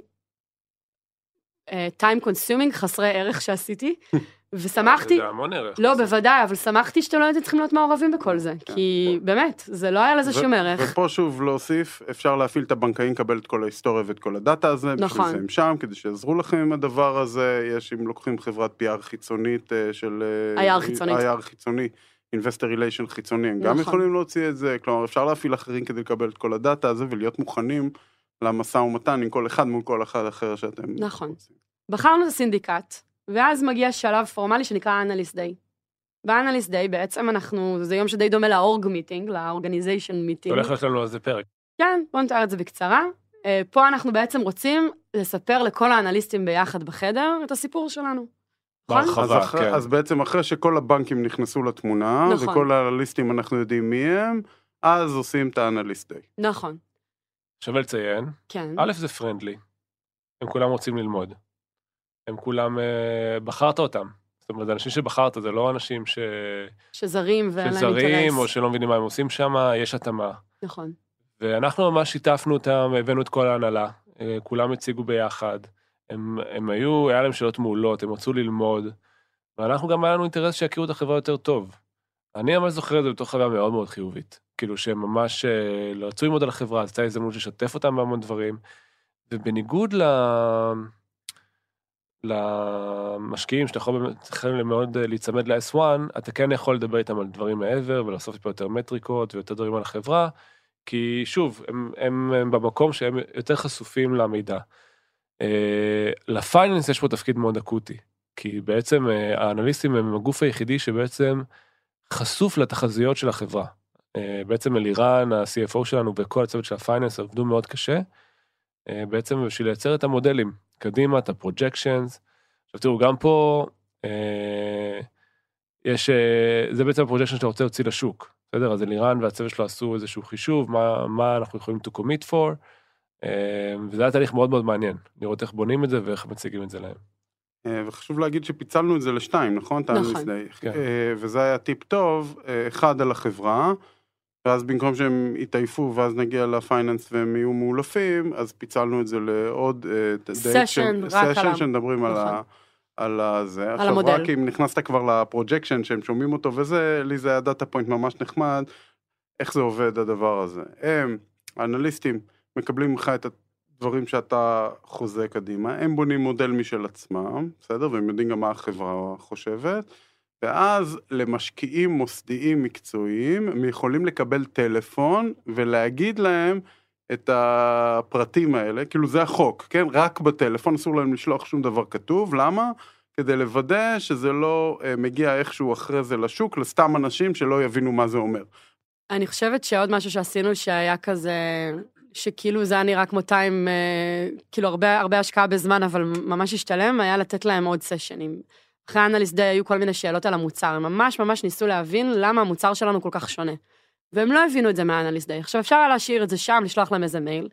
אה, time consuming, חסרי ערך שעשיתי, ושמחתי, זה המון ערך. לא, בוודאי, אבל שמחתי שאתם לא הייתם צריכים להיות מעורבים בכל זה, כי באמת, זה לא היה לזה שום ערך. ופה שוב להוסיף, אפשר להפעיל את הבנקאים, לקבל את כל ההיסטוריה ואת כל הדאטה הזה, בשביל נכון. זה הם שם, כדי שיעזרו לכם עם הדבר הזה, יש, אם לוקחים חברת PR חיצונית אה, של... אה, IR חיצונית. IR חיצוני. Investor Relation חיצוני, הם גם נכון. יכולים להוציא את זה, כלומר אפשר להפעיל אחרים כדי לקבל את כל הדאטה הזה ולהיות מוכנים למשא ומתן עם כל אחד מול כל אחד אחר שאתם... נכון. בחרנו את ה syndicate, ואז מגיע שלב פורמלי שנקרא analyst day. ב analyst day בעצם אנחנו, זה יום שדי דומה ל org meeting, ל organization meeting. הולך להיות לנו על זה פרק. כן, בוא נתאר את זה בקצרה. אה, פה אנחנו בעצם רוצים לספר לכל האנליסטים ביחד בחדר את הסיפור שלנו. נכון? בהרחבה, כן. אז בעצם אחרי שכל הבנקים נכנסו לתמונה, נכון. וכל האנליסטים אנחנו יודעים מי הם, אז עושים את האנליסט דיי. נכון, שווה לציין, כן. א' זה פרנדלי, הם כולם רוצים ללמוד. הם כולם, אה, בחרת אותם. זאת אומרת, זה אנשים שבחרת, זה לא אנשים ש... שזרים ואין להם שזרים, אינטרס. או שלא מבינים מה הם עושים שם, יש התאמה. נכון. ואנחנו ממש שיתפנו אותם, הבאנו את כל ההנהלה, אה, כולם הציגו ביחד. הם, הם היו, היה להם שאלות מעולות, הם רצו ללמוד, ואנחנו גם היה לנו אינטרס שיכירו את החברה יותר טוב. אני ממש זוכר את זה בתור חוויה מאוד מאוד חיובית. כאילו שהם ממש אה, רצו ללמוד על החברה, אז הייתה הזדמנות לשתף אותם בהמון דברים. ובניגוד ל... למשקיעים שאתה יכול באמת, מאוד אה, להיצמד ל-S1, אתה כן יכול לדבר איתם על דברים מעבר ולאסוף טיפה יותר מטריקות ויותר דברים על החברה, כי שוב, הם, הם, הם במקום שהם יותר חשופים למידע. אה, ל finance יש פה תפקיד מאוד אקוטי, כי בעצם אה, האנליסטים הם הגוף היחידי שבעצם חשוף לתחזיות של החברה. בעצם אלירן, ה CFO שלנו וכל הצוות של ה finance עבדו מאוד קשה, בעצם בשביל לייצר את המודלים קדימה, את ה projections. עכשיו תראו, גם פה אה, יש, אה, זה בעצם ה projection שאתה רוצה להוציא לשוק, בסדר? אז אלירן והצוות שלו עשו איזשהו חישוב, מה, מה אנחנו יכולים to commit for, אה, וזה היה תהליך מאוד מאוד מעניין, לראות איך בונים את זה ואיך מציגים את זה להם. אה, וחשוב להגיד שפיצלנו את זה לשתיים, נכון? נכון. כן. אה, וזה היה טיפ טוב, אה, אחד על החברה, ואז במקום שהם יתעייפו ואז נגיע ל finance והם יהיו מעולפים, אז פיצלנו את זה לעוד אה, session, על session שמדברים על נכון. ה... על הזה. על עכשיו, המודל. רק אם נכנסת כבר ל projection שהם שומעים אותו וזה, לי זה היה data point ממש נחמד, איך זה עובד הדבר הזה. הם, האנליסטים, מקבלים ממך את הדברים שאתה חוזה קדימה, הם בונים מודל משל עצמם, בסדר? והם יודעים גם מה החברה חושבת, ואז למשקיעים מוסדיים מקצועיים, הם יכולים לקבל טלפון ולהגיד להם את הפרטים האלה, כאילו זה החוק, כן? רק בטלפון, אסור להם לשלוח שום דבר כתוב, למה? כדי לוודא שזה לא אה, מגיע איכשהו אחרי זה לשוק, לסתם אנשים שלא יבינו מה זה אומר. אני חושבת שעוד משהו שעשינו שהיה כזה, שכאילו זה היה נראה כמו time, אה, כאילו הרבה, הרבה השקעה בזמן, אבל ממש השתלם, היה לתת להם עוד session ים. אחרי האנליסט היו כל מיני שאלות על המוצר, הם ממש ממש ניסו להבין למה המוצר שלנו כל כך שונה. והם לא הבינו את זה מה analyst day. עכשיו אפשר היה להשאיר את זה שם, לשלוח להם איזה מייל.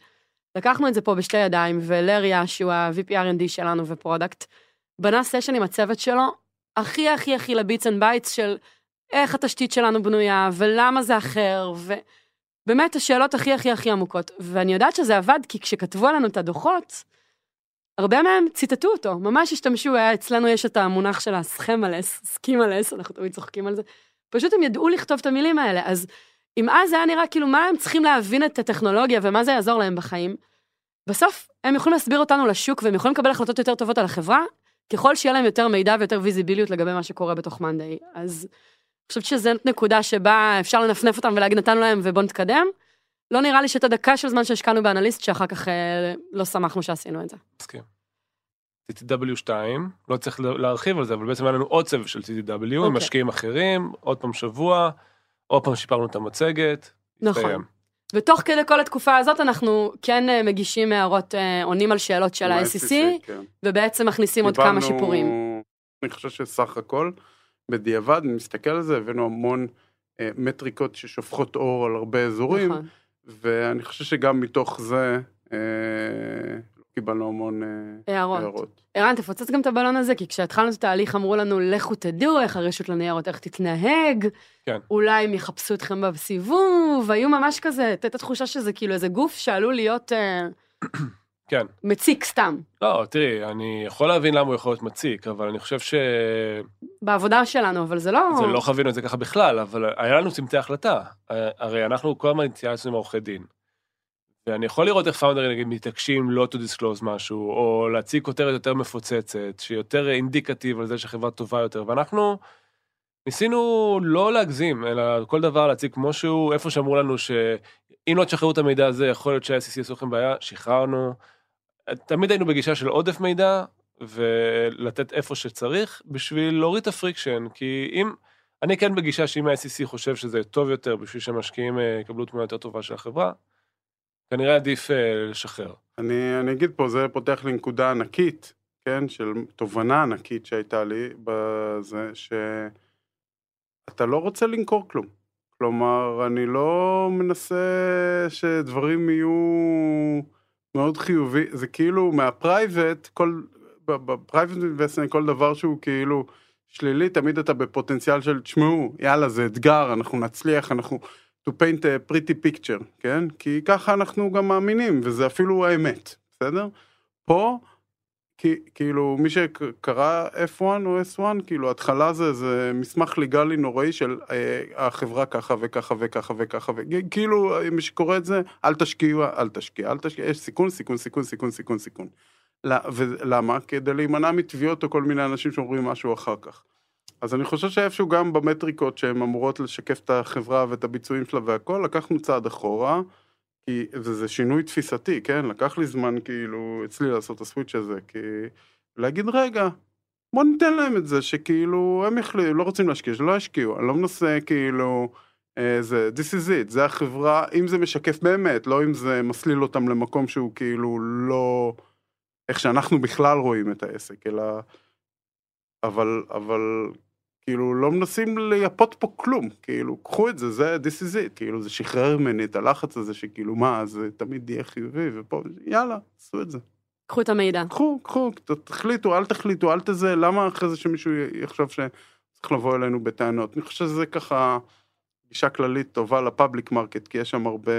לקחנו את זה פה בשתי ידיים, ולריה, שהוא ה VP R&D שלנו ו product, בנה session עם הצוות שלו, הכי הכי הכי ל bits and bytes של איך התשתית שלנו בנויה, ולמה זה אחר, ובאמת השאלות הכי הכי הכי עמוקות. ואני יודעת שזה עבד, כי כשכתבו עלינו את הדוחות, הרבה מהם ציטטו אותו, ממש השתמשו, היה, אצלנו יש את המונח של ה schemaless, schemaless, אנחנו תמיד צוחקים על זה. פשוט הם ידעו לכתוב את המילים האלה, אז אם אז היה נראה כאילו מה הם צריכים להבין את הטכנולוגיה ומה זה יעזור להם בחיים, בסוף הם יכולים להסביר אותנו לשוק והם יכולים לקבל החלטות יותר טובות על החברה, ככל שיהיה להם יותר מידע ויותר ויזיביליות לגבי מה שקורה בתוך מאנדיי. אז אני חושבת שזו נקודה שבה אפשר לנפנף אותם ולהגיד נתנו להם ובוא נתקדם. לא נראה לי שאת הדקה של זמן שהשקענו באנליסט, שאחר כך אה, לא שמחנו שעשינו את זה. מסכים. TTW2, לא צריך להרחיב על זה, אבל בעצם היה לנו עוד צוות של TTW, עם אוקיי. משקיעים אחרים, עוד פעם שבוע, עוד פעם שיפרנו את המצגת. נכון. ותוך כדי כל התקופה הזאת אנחנו כן אה, מגישים הערות, אה, עונים על שאלות של ה-SEC, כן. ובעצם מכניסים עוד כמה שיפורים. אני חושב שסך הכל, בדיעבד, אני מסתכל על זה, הבאנו המון אה, מטריקות ששופכות אור על הרבה אזורים, נכון. ואני חושב שגם מתוך זה אה, קיבלנו המון אה, הערות. הערות. ערן, תפוצץ גם את הבלון הזה, כי כשהתחלנו את התהליך אמרו לנו, לכו תדעו איך הרשות לניירות, איך תתנהג, כן. אולי הם יחפשו אתכם בסיבוב, היו ממש כזה, הייתה תחושה שזה כאילו איזה גוף שעלול להיות אה, כן. מציק סתם, לא, תראי, אני יכול להבין למה הוא יכול להיות מציק, אבל אני חושב שזה בעבודה שלנו, אבל זה לא... לא חווינו את זה ככה בכלל, אבל היה לנו צמתי החלטה. הרי אנחנו כל הזמן התייעצנו עם עורכי דין. ואני יכול לראות איך פאונדרים נגיד מתעקשים לא to disclose משהו, או להציג כותרת יותר מפוצצת, שיותר אינדיקטיב על זה שהחברה טובה יותר, ואנחנו ניסינו לא להגזים, אלא כל דבר להציג כמו שהוא, איפה שאמרו לנו שהנה אם לא תשחררו את המידע הזה, יכול להיות שה SEC יעשו לכם בעיה, שחררנו. תמיד היינו בגישה של עודף מידע, ולתת איפה שצריך, בשביל להוריד את ה friction, כי אם, אני כן בגישה שאם ה SEC חושב שזה טוב יותר, בשביל שהמשקיעים אה, יקבלו תמונה יותר טובה של החברה, כנראה עדיף אה, לשחרר. אני, אני אגיד פה, זה פותח לי נקודה ענקית, כן, של תובנה ענקית שהייתה לי בזה, שאתה לא רוצה למכור כלום. כלומר, אני לא מנסה שדברים יהיו מאוד חיובי, זה כאילו מה private, כל, ב private investment, כל דבר שהוא כאילו שלילי, תמיד אתה בפוטנציאל של, תשמעו, יאללה, זה אתגר, אנחנו נצליח, אנחנו... to paint a pretty picture, כן? כי ככה אנחנו גם מאמינים, וזה אפילו האמת, בסדר? פה, כאילו, מי שקרא F1 או S1, כאילו, התחלה זה, זה מסמך legal י נוראי של אה, החברה ככה וככה וככה וככה, וכאילו, מי שקורא את זה, אל תשקיעו, אל תשקיע, אל תשקיע, יש סיכון, סיכון, סיכון, סיכון, סיכון, סיכון. ולמה? כדי להימנע מתביעות או כל מיני אנשים שאומרים משהו אחר כך. אז אני חושב שאיפשהו גם במטריקות שהן אמורות לשקף את החברה ואת הביצועים שלה והכל, לקחנו צעד אחורה, כי, וזה שינוי תפיסתי, כן? לקח לי זמן כאילו אצלי לעשות את הסוויץ' הזה, כי להגיד רגע, בוא ניתן להם את זה, שכאילו הם יחליטו, לא רוצים להשקיע, שלא ישקיעו, אני לא מנסה כאילו, אה, זה, this is it, זה החברה, אם זה משקף באמת, לא אם זה מסליל אותם למקום שהוא כאילו לא, איך שאנחנו בכלל רואים את העסק, אלא, אבל, אבל כאילו לא מנסים לייפות פה כלום, כאילו קחו את זה, זה this is it, כאילו זה שחרר ממני את הלחץ הזה שכאילו מה, זה תמיד יהיה חיובי ופה, יאללה, עשו את זה. קחו את המידע. קחו, קחו, תחליטו, אל תחליטו, אל תזה, למה אחרי זה שמישהו יחשוב שצריך לבוא אלינו בטענות? אני חושב שזה ככה גישה כללית טובה ל public market, כי יש שם הרבה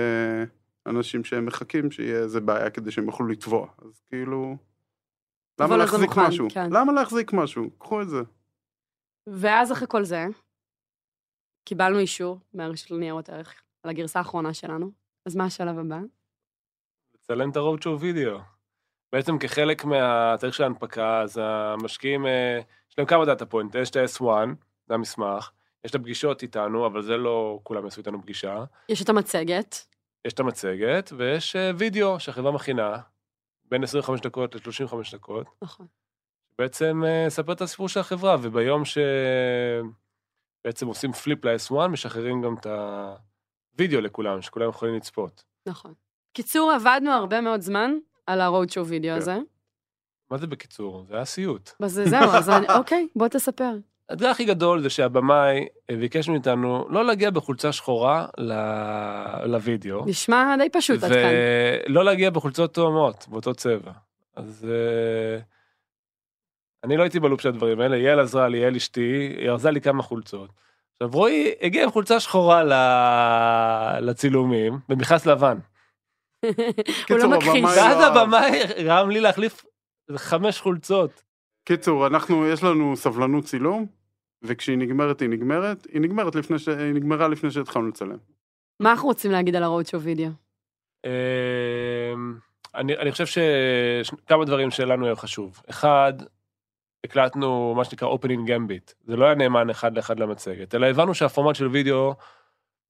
אנשים שהם מחכים שיהיה איזה בעיה כדי שהם יוכלו לתבוע, אז כאילו, למה להחזיק משהו? כן. למה להחזיק משהו? קחו את זה. ואז אחרי כל זה, קיבלנו אישור מהרשות לניירות ערך על הגרסה האחרונה שלנו, אז מה השלב הבא? לצלם את ה roadshow video. בעצם כחלק מהתאריך של ההנפקה, אז המשקיעים, אה, יש להם כמה data point, יש את ה S1, זה המסמך, יש את הפגישות איתנו, אבל זה לא כולם יעשו איתנו פגישה. יש את המצגת. יש את המצגת, ויש אה, וידאו שהחברה מכינה, בין 25 דקות ל-35 דקות. נכון. בעצם אה, את הסיפור של החברה, וביום שבעצם עושים פליפ ל-S1, משחררים גם את הוידאו לכולם, שכולם יכולים לצפות. נכון. קיצור, עבדנו הרבה מאוד זמן על ה-road show וידאו כן. הזה. מה זה בקיצור? זה היה סיוט. אז זהו, אז אני, אוקיי, בוא תספר. הדבר הכי גדול זה שהבמאי ביקש מאיתנו לא להגיע בחולצה שחורה לוידאו. נשמע די פשוט עד כאן. ולא להגיע בחולצות תואמות, באותו צבע. אז uh, אני לא הייתי בלופ של הדברים האלה, יעל עזרה לי, יעל אשתי, היא ארזה לי כמה חולצות. עכשיו רועי הגיע עם חולצה שחורה לצילומים, במכנס לבן. הוא לא מכחיש. ואז לא הבמאי רם לי להחליף חמש חולצות. קיצור, אנחנו, יש לנו סבלנות צילום, וכשהיא נגמרת היא נגמרת, היא נגמרת לפני ש... היא נגמרה לפני שהתחלנו לצלם. מה אנחנו רוצים להגיד על הרודשו וידאו? אני, אני חושב שכמה דברים שלנו היה חשוב. אחד, הקלטנו מה שנקרא opening gambit, זה לא היה נאמן אחד לאחד למצגת, אלא הבנו שהפורמט של וידאו,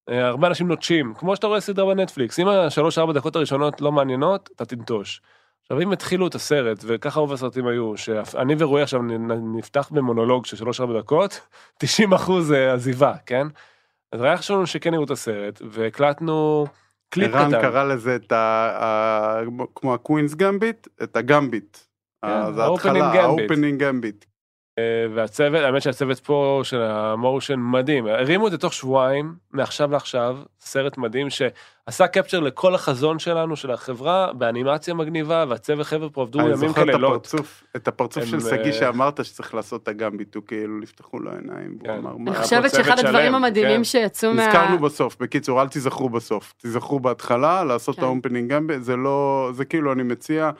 אה, הרבה אנשים נוטשים, כמו שאתה רואה סדרה בנטפליקס, אם השלוש ארבע דקות הראשונות לא מעניינות, אתה תנטוש. עכשיו אם התחילו את הסרט, וככה רוב הסרטים היו, שאני ורועי עכשיו נפתח במונולוג של שלוש ארבע דקות, 90 אחוז אה, עזיבה, כן? אז היה חשוב לנו שכן יראו את הסרט, והקלטנו קליפ קטן. ערן קרא לזה את ה... כמו ה Queen's Gambit, את ה Gambit. כן, זה ההתחלה, ה opening gambit. אה, והצוות, האמת שהצוות פה של ה motion מדהים, הרימו את זה תוך שבועיים, מעכשיו לעכשיו, סרט מדהים שעשה capture לכל החזון שלנו, של החברה, באנימציה מגניבה, והצוות חבר'ה פה עבדו ימים כלילות. אני זוכר את הפרצוף של שגיא אה, שאמרת שצריך לעשות את הגמביט, הוא כאילו נפתחו לו עיניים, כן. אני חושבת שאחד הדברים המדהימים כן. שיצאו מה... נזכרנו בסוף, בקיצור, אל תיזכרו בסוף, תיזכרו בהתחלה, לעשות את. ה opening gambit, זה לא, זה כאילו אני מציע,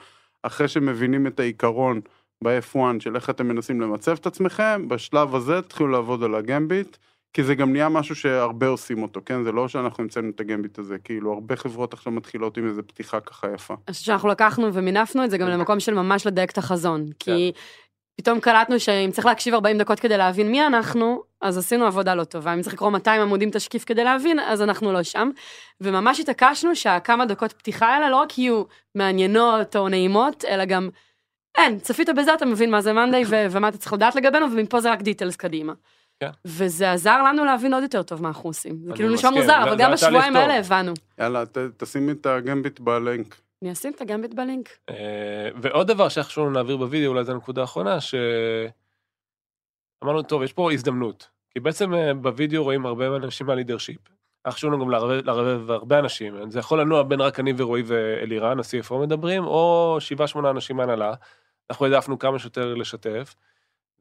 אחרי שמבינים את העיקרון. ב-F1 של איך אתם מנסים למצב את עצמכם, בשלב הזה תתחילו לעבוד על ה gambit, כי זה גם נהיה משהו שהרבה עושים אותו, כן? זה לא שאנחנו המצאנו את ה gambit הזה, כאילו הרבה חברות עכשיו מתחילות עם איזה פתיחה ככה יפה. אני חושבת שאנחנו לקחנו ומינפנו את זה גם למקום של ממש לדייק את החזון, כי... פתאום קלטנו שאם צריך להקשיב 40 דקות כדי להבין מי אנחנו, אז עשינו עבודה לא טובה. אם צריך לקרוא 200 עמודים תשקיף כדי להבין, אז אנחנו לא שם. וממש התעקשנו שהכמה דקות פתיחה האלה לא רק יהיו מעניינות או נעימות, אלא גם, אין, צפית בזה, אתה מבין מה זה מאנדיי ומה אתה צריך לדעת לגבינו, ומפה זה רק דיטלס קדימה. כן. וזה עזר לנו להבין עוד יותר טוב מה אנחנו עושים. זה כאילו נשמע מוזר, אבל גם בשבועיים. האלה הבנו. יאללה, ת- תשימי את הגמביט בלינק. אני אשים את הגמבט בלינק. אה, ועוד דבר שחשוב לנו להעביר בווידאו, אולי זו הנקודה האחרונה, ש... אמרנו, טוב, יש פה הזדמנות. כי בעצם אה, בווידאו רואים הרבה אנשים מהלידרשיפ. חשוב לנו גם לערבב הרבה אנשים. זה יכול לנוע בין רק אני ורועי ואלירן, ה-CFO מדברים, או שבעה שמונה אנשים מהנהלה. אנחנו העדפנו כמה שיותר לשתף.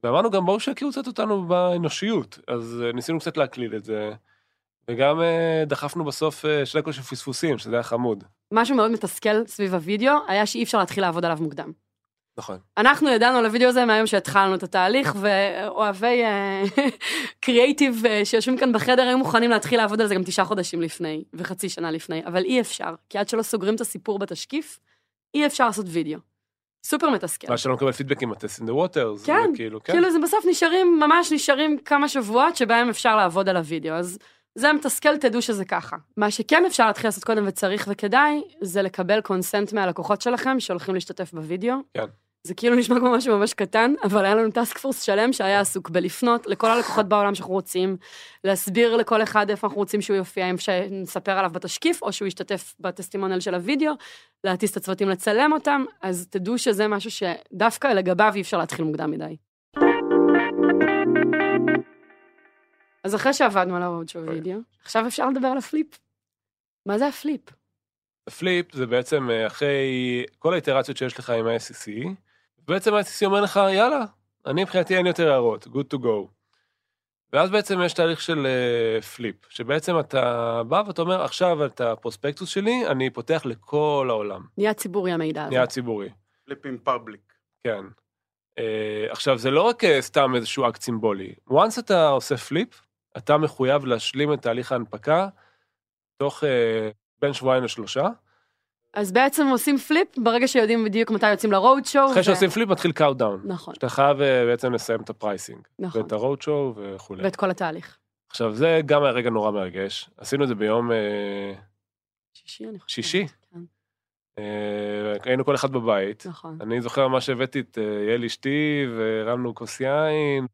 ואמרנו גם בואו שיכירו קצת אותנו באנושיות. אז אה, ניסינו קצת להקליל את זה. וגם אה, דחפנו בסוף אה, שלקו של פספוסים, שזה היה חמוד. משהו מאוד מתסכל סביב הוידאו, היה שאי אפשר להתחיל לעבוד עליו מוקדם. נכון. אנחנו ידענו על הוידאו הזה מהיום שהתחלנו את התהליך, ואוהבי קריאייטיב שיושבים כאן בחדר היו מוכנים להתחיל לעבוד על זה גם תשעה חודשים לפני, וחצי שנה לפני, אבל אי אפשר, כי עד שלא סוגרים את הסיפור בתשקיף, אי אפשר לעשות וידאו. סופר מתסכל. מה שלא מקבל פידבקים בטסט in the waters. כן, וכאילו, כן. כאילו זה בסוף נשארים, ממש נשארים כמה שבועות שבהם אפשר לעבוד על הוידאו, אז זה מתסכל, תדעו שזה ככה. מה שכן אפשר להתחיל לעשות קודם וצריך וכדאי, זה לקבל קונסנט מהלקוחות שלכם שהולכים להשתתף בוידאו. כן. זה כאילו נשמע כמו משהו ממש קטן, אבל היה לנו טאסק פורס שלם שהיה עסוק בלפנות לכל הלקוחות בעולם שאנחנו רוצים, להסביר לכל אחד איפה אנחנו רוצים שהוא יופיע, אם שנספר עליו בתשקיף, או שהוא ישתתף בטסטימונל של הוידאו, להטיס את הצוותים לצלם אותם, אז תדעו שזה משהו שדווקא לגביו אי אפשר להתחיל מוקדם מדי. אז אחרי שעבדנו על ה road show video, עכשיו אפשר לדבר על ה flip. מה זה ה flip? flip זה בעצם אה, אחרי כל האיטרציות שיש לך עם ה-SEC, בעצם ה-SEC אומר לך, יאללה, אני מבחינתי אין יותר הערות, good to go. ואז בעצם יש תהליך של אה, flip, שבעצם אתה בא ואתה אומר, עכשיו את ה prospectus שלי, אני פותח לכל העולם, נהיה ציבורי המידע הזה. נהיה ציבורי. flip public. כן. אה, עכשיו, זה לא רק אה, סתם איזשהו אקט סימבולי. once אתה עושה flip, אתה מחויב להשלים את תהליך ההנפקה תוך אה, בין שבועיים לשלושה. אז בעצם עושים flip ברגע שיודעים בדיוק מתי יוצאים ל road show. אחרי שעושים flip מתחיל countdown. נכון, שאתה חייב אה, בעצם לסיים את ה pricing. נכון. ואת ה road show וכולי. ואת כל התהליך. עכשיו, זה גם היה רגע נורא מרגש. עשינו את זה ביום אה, שישי, אני חושבת. שישי? כן, אה, היינו כל אחד בבית. נכון. אני זוכר ממש שהבאתי את יעל אשתי והרמנו כוס יין,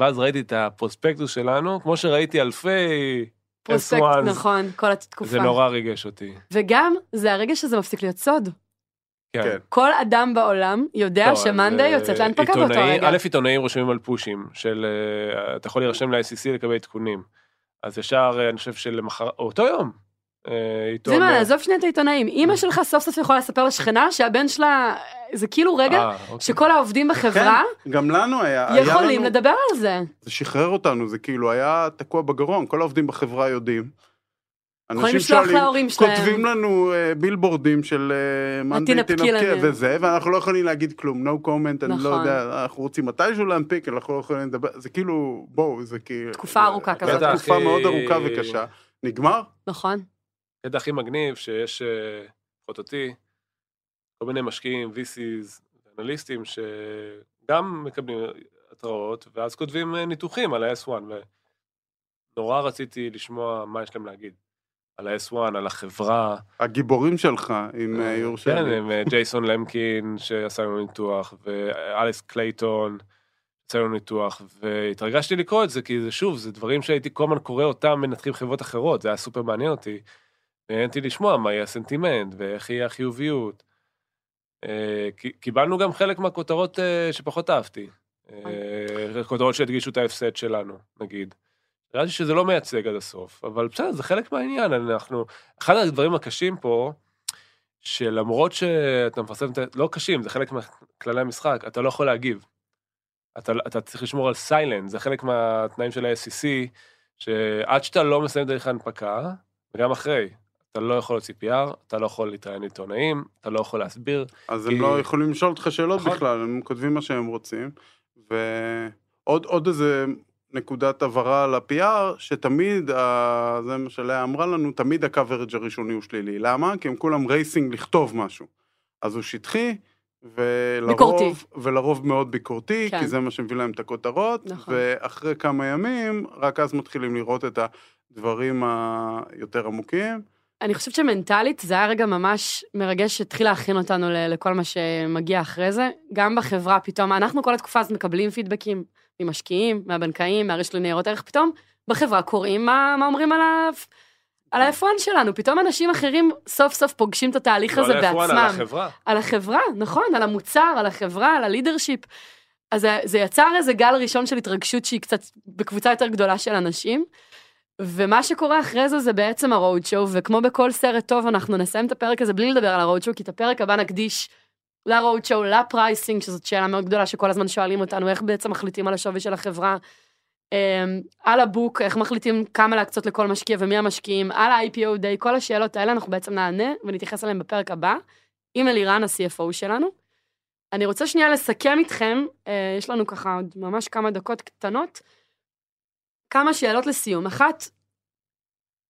ואז ראיתי את הפרוספקטוס שלנו, כמו שראיתי אלפי פרוספקט, S1s. נכון, כל התקופה. זה נורא ריגש אותי. וגם, זה הרגע שזה מפסיק להיות סוד. כן. כן. כל אדם בעולם יודע לא, שמאנדיי אז, יוצאת אה, להנפקה באותו רגע. א', עיתונאים רושמים על פושים, של אה, אתה יכול להירשם ל-ICC לקבל עדכונים. אז ישר, אה, אני חושב שלמחר, אותו יום, אה, עיתון... זה מה, אה, עזוב שנייה את העיתונאים. אימא שלך סוף סוף יכולה לספר לשכנה שהבן שלה, זה כאילו רגע אה, אוקיי. שכל העובדים בחברה כן, גם לנו היה, היה יכולים לנו, לדבר על זה. זה שחרר אותנו, זה כאילו היה תקוע בגרון, כל העובדים בחברה יודעים. יכולים אנשים לשלוח שואלים, להורים שלהם. כותבים לנו אה, בילבורדים של אה, מאנדיי תנפקי. וזה, ואנחנו לא יכולים להגיד כלום, no comment, אני לא נכון. יודע, אנחנו רוצים מתישהו להנפיק, אנחנו לא יכולים לדבר, זה כאילו, בואו, זה כאילו... תקופה ארוכה כזאת. תקופה הכי- מאוד ארוכה וקשה. נגמר? נכון. הקטע הכי מגניב שיש, לפחות אותי, כל מיני משקיעים, VCs, אנליסטים, שגם מקבלים התראות, ואז כותבים אה, ניתוחים על ה-S1, ונורא רציתי לשמוע מה יש להם להגיד. על ה-S1, על החברה. הגיבורים שלך, אם אה, יורשה כן, לי. עם אה, ג'ייסון למקין, שעשה לנו ניתוח, ואליס קלייטון, עשה לנו ניתוח, והתרגשתי לקרוא את זה, כי זה שוב, זה דברים שהייתי כל הזמן קורא אותם מנתחים חברות אחרות, זה היה סופר מעניין אותי. ועניינתי לשמוע מה יהיה הסנטימנט, ואיך יהיה החיוביות. אה, קיבלנו גם חלק מהכותרות אה, שפחות אהבתי. אה, כותרות שהדגישו את ההפסד שלנו, נגיד. נראה שזה לא מייצג עד הסוף, אבל בסדר, זה חלק מהעניין, אנחנו... אחד הדברים הקשים פה, שלמרות שאתה מפרסם את ה... לא קשים, זה חלק מכללי המשחק, אתה לא יכול להגיב. אתה, אתה צריך לשמור על סיילנט, זה חלק מהתנאים של ה-SEC, שעד שאתה לא מסיים דרך ההנפקה, וגם אחרי, אתה לא יכול להוציא PR, אתה לא יכול להתראיין עיתונאים, אתה לא יכול להסביר. אז כי- הם לא יכולים לשאול אותך שאלות נכון. בכלל, הם כותבים מה שהם רוצים. ועוד עוד איזה נקודת הבהרה על ה-PR, שתמיד, ה- זה מה שלאה אמרה לנו, תמיד ה-coverage הראשוני הוא שלילי. למה? כי הם כולם רייסינג לכתוב משהו. אז הוא שטחי, ולרוב, ביקורתי. ולרוב מאוד ביקורתי, כן. כי זה מה שמביא להם את הכותרות, נכון. ואחרי כמה ימים, רק אז מתחילים לראות את הדברים היותר עמוקים. אני חושבת שמנטלית זה היה רגע ממש מרגש שהתחיל להכין אותנו לכל מה שמגיע אחרי זה. גם בחברה פתאום, אנחנו כל התקופה הזאת מקבלים פידבקים ממשקיעים, מהבנקאים, מהרשת לניירות ערך, פתאום בחברה קוראים מה, מה אומרים על ה... על ה-F1 שלנו, פתאום אנשים אחרים סוף סוף פוגשים את התהליך הזה לא על F1, בעצמם. על החברה. על החברה, נכון, על המוצר, על החברה, על הלידרשיפ. אז זה, זה יצר איזה גל ראשון של התרגשות שהיא קצת בקבוצה יותר גדולה של אנשים. ומה שקורה אחרי זה זה בעצם הרואוד שואו, וכמו בכל סרט טוב אנחנו נסיים את הפרק הזה בלי לדבר על הרואוד שואו, כי את הפרק הבא נקדיש לרואוד שואו, לפרייסינג, שזאת שאלה מאוד גדולה שכל הזמן שואלים אותנו, איך בעצם מחליטים על השווי של החברה. אמ, על ה book, איך מחליטים כמה להקצות לכל משקיע ומי המשקיעים, על ה-IPO day, כל השאלות האלה אנחנו בעצם נענה ונתייחס אליהן בפרק הבא, עם אלירן, ה-CFO שלנו. אני רוצה שנייה לסכם איתכם, אה, יש לנו ככה עוד ממש כמה דקות קטנות, כמה שאלות לסיום. אחת,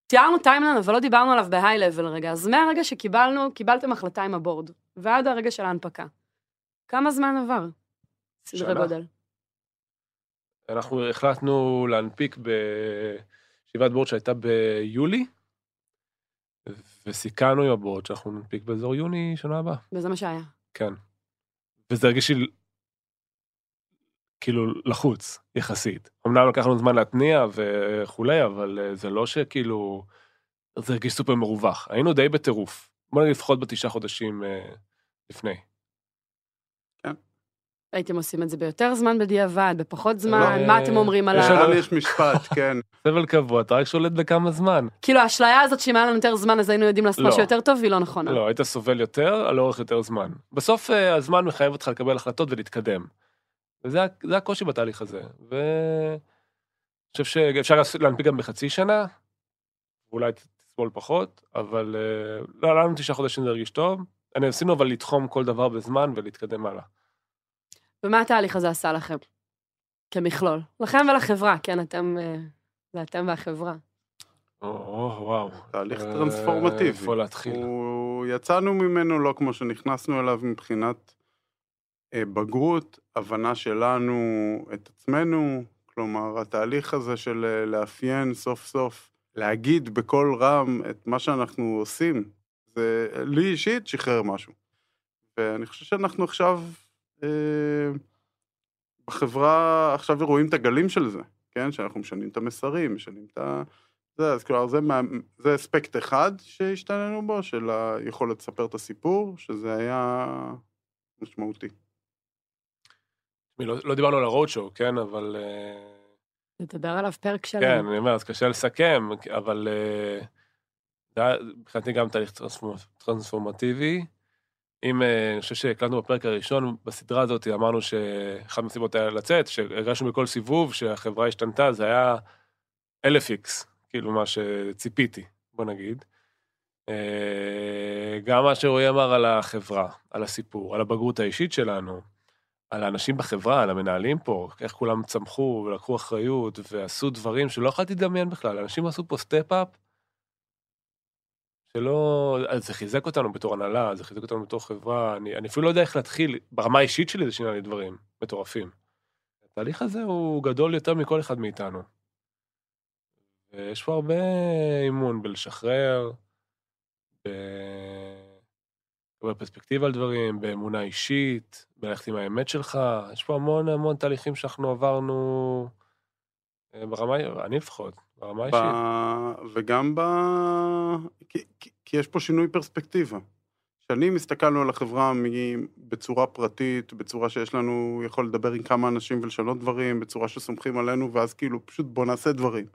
תיארנו timeline, אבל לא דיברנו עליו ב high level רגע, אז מהרגע שקיבלנו, קיבלתם החלטה עם ה board, ועד הרגע של ההנפקה. כמה זמן עבר? סדרי. גודל. אנחנו החלטנו להנפיק בישיבת בורד שהייתה ביולי, וסיכמנו עם הבורד שאנחנו ננפיק באזור יוני שנה הבאה. וזה מה שהיה. כן. וזה הרגיש לי כאילו לחוץ יחסית. אמנם לקח לנו זמן להתניע וכולי, אבל אה, זה לא שכאילו, זה הרגיש סופר מרווח. היינו די בטירוף. בוא נגיד לפחות בתשעה חודשים אה, לפני. הייתם עושים את זה ביותר זמן בדיעבד, בפחות לא, זמן, מה אתם אומרים על יש ה... לנו- לנו יש משפט, כן. סבל קבוע, אתה רק שולט בכמה זמן. כאילו, האשליה הזאת שאם היה לנו יותר זמן, אז היינו יודעים לעשות לא. משהו יותר טוב, היא לא נכונה. לא, היית סובל יותר על אורך יותר זמן. בסוף אה, הזמן מחייב אותך לקבל החלטות ולהתקדם. וזה זה הקושי בתהליך הזה. ואני חושב שאפשר להנפיק גם בחצי שנה, אולי תסבול פחות, אבל אה, לא, לנו תשעה חודשים זה הרגיש טוב. אני עשינו אבל לתחום כל דבר בזמן ולהתקדם הלאה. ומה התהליך הזה עשה לכם? כמכלול. לכם ולחברה, כן, אתם... אה, זה אתם והחברה. או, או, וואו. תהליך אה, טרנספורמטיבי. איפה להתחיל? יצאנו ממנו לא כמו שנכנסנו אליו מבחינת בגרות, הבנה שלנו את עצמנו, כלומר, התהליך הזה של אה, לאפיין סוף סוף, להגיד בקול רם את מה שאנחנו עושים, זה לי אישית שחרר משהו. ואני חושב שאנחנו עכשיו, אה, בחברה, עכשיו רואים את הגלים של זה, כן? שאנחנו משנים את המסרים, משנים את ה... זה, אז כלומר, זה, מה, זה אספקט אחד שהשתננו בו, של היכולת לספר את הסיפור, שזה היה משמעותי. לא, לא דיברנו על הרוד שואו, כן, אבל... אה, נדבר עליו פרק שלם. כן, אני אומר, אז קשה לסכם, אבל אה, זה היה מבחינתי גם תהליך טרנספורמ- טרנספורמטיבי. אם, אה, אני חושב שהקלטנו בפרק הראשון בסדרה הזאת, אמרנו שאחת מהסיבות היה לצאת, שהרגשנו בכל סיבוב שהחברה השתנתה, זה היה אלף X, כאילו מה שציפיתי, בוא נגיד. אה, גם מה שרועי אמר על החברה, על הסיפור, על הבגרות האישית שלנו, על האנשים בחברה, על המנהלים פה, איך כולם צמחו ולקחו אחריות ועשו דברים שלא יכולתי לדמיין בכלל. אנשים עשו פה step up, שלא... אז זה חיזק אותנו בתור הנהלה, זה חיזק אותנו בתור חברה, אני, אני אפילו לא יודע איך להתחיל, ברמה האישית שלי זה שינה לי דברים מטורפים. התהליך הזה הוא גדול יותר מכל אחד מאיתנו. ויש פה הרבה אימון בלשחרר, לקבל פרספקטיבה על דברים, באמונה אישית, בלכת עם האמת שלך, יש פה המון המון תהליכים שאנחנו עברנו אה, ברמה, אני לפחות, ברמה ב... אישית. וגם ב... כי, כי, יש פה שינוי פרספקטיבה. שנים הסתכלנו על החברה בצורה פרטית, בצורה שיש לנו, יכול לדבר עם כמה אנשים ולשנות דברים, בצורה שסומכים עלינו, ואז כאילו פשוט בוא נעשה דברים.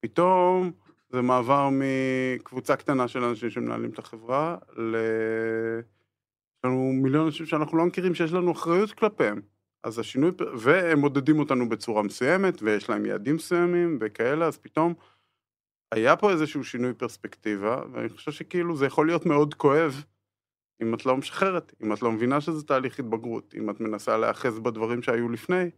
פתאום זה מעבר מקבוצה קטנה של אנשים שמנהלים את החברה, ל... יש לנו מיליון אנשים שאנחנו לא מכירים שיש לנו אחריות כלפיהם. אז השינוי, והם מודדים אותנו בצורה מסוימת, ויש להם יעדים מסוימים וכאלה, אז פתאום היה פה איזשהו שינוי פרספקטיבה, ואני חושב שכאילו זה יכול להיות מאוד כואב אם את לא משחררת, אם את לא מבינה שזה תהליך התבגרות, אם את מנסה להיאחז בדברים שהיו לפני,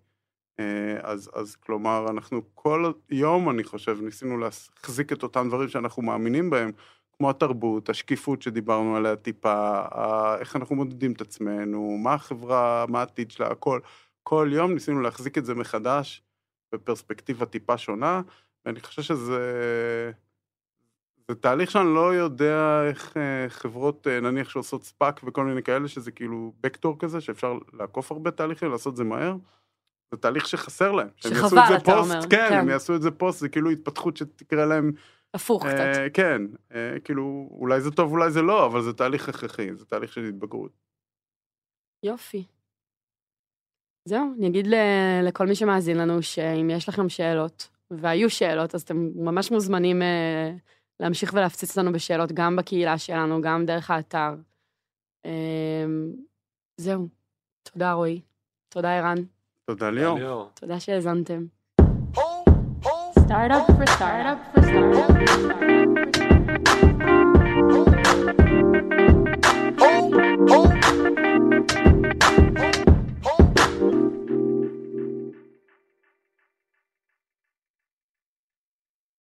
אז, אז כלומר, אנחנו כל יום, אני חושב, ניסינו להחזיק את אותם דברים שאנחנו מאמינים בהם, כמו התרבות, השקיפות שדיברנו עליה טיפה, איך אנחנו מודדים את עצמנו, מה החברה, מה העתיד שלה, הכל. כל יום ניסינו להחזיק את זה מחדש בפרספקטיבה טיפה שונה, ואני חושב שזה... זה תהליך שאני לא יודע איך אה, חברות, אה, נניח שעושות SPAC וכל מיני כאלה, שזה כאילו back door כזה, שאפשר לעקוף הרבה תהליכים, לעשות את זה מהר. זה תהליך שחסר להם. שחבל, אתה פוסט, אומר. כן, כן, הם יעשו את זה פוסט, זה כאילו התפתחות שתקרה להם. הפוך אה, קצת. כן, אה, כאילו, אולי זה טוב, אולי זה לא, אבל זה תהליך הכרחי, זה תהליך של התבגרות. יופי. זהו, אני אגיד לכל מי שמאזין לנו, שאם יש לכם שאלות, והיו שאלות, אז אתם ממש מוזמנים אה, להמשיך ולהפציץ לנו בשאלות, גם בקהילה שלנו, גם דרך האתר. אה, זהו. תודה, רועי. תודה, ערן. תודה, ליאור. תודה שהאזנתם. Startup for startup for startup for startup for startup.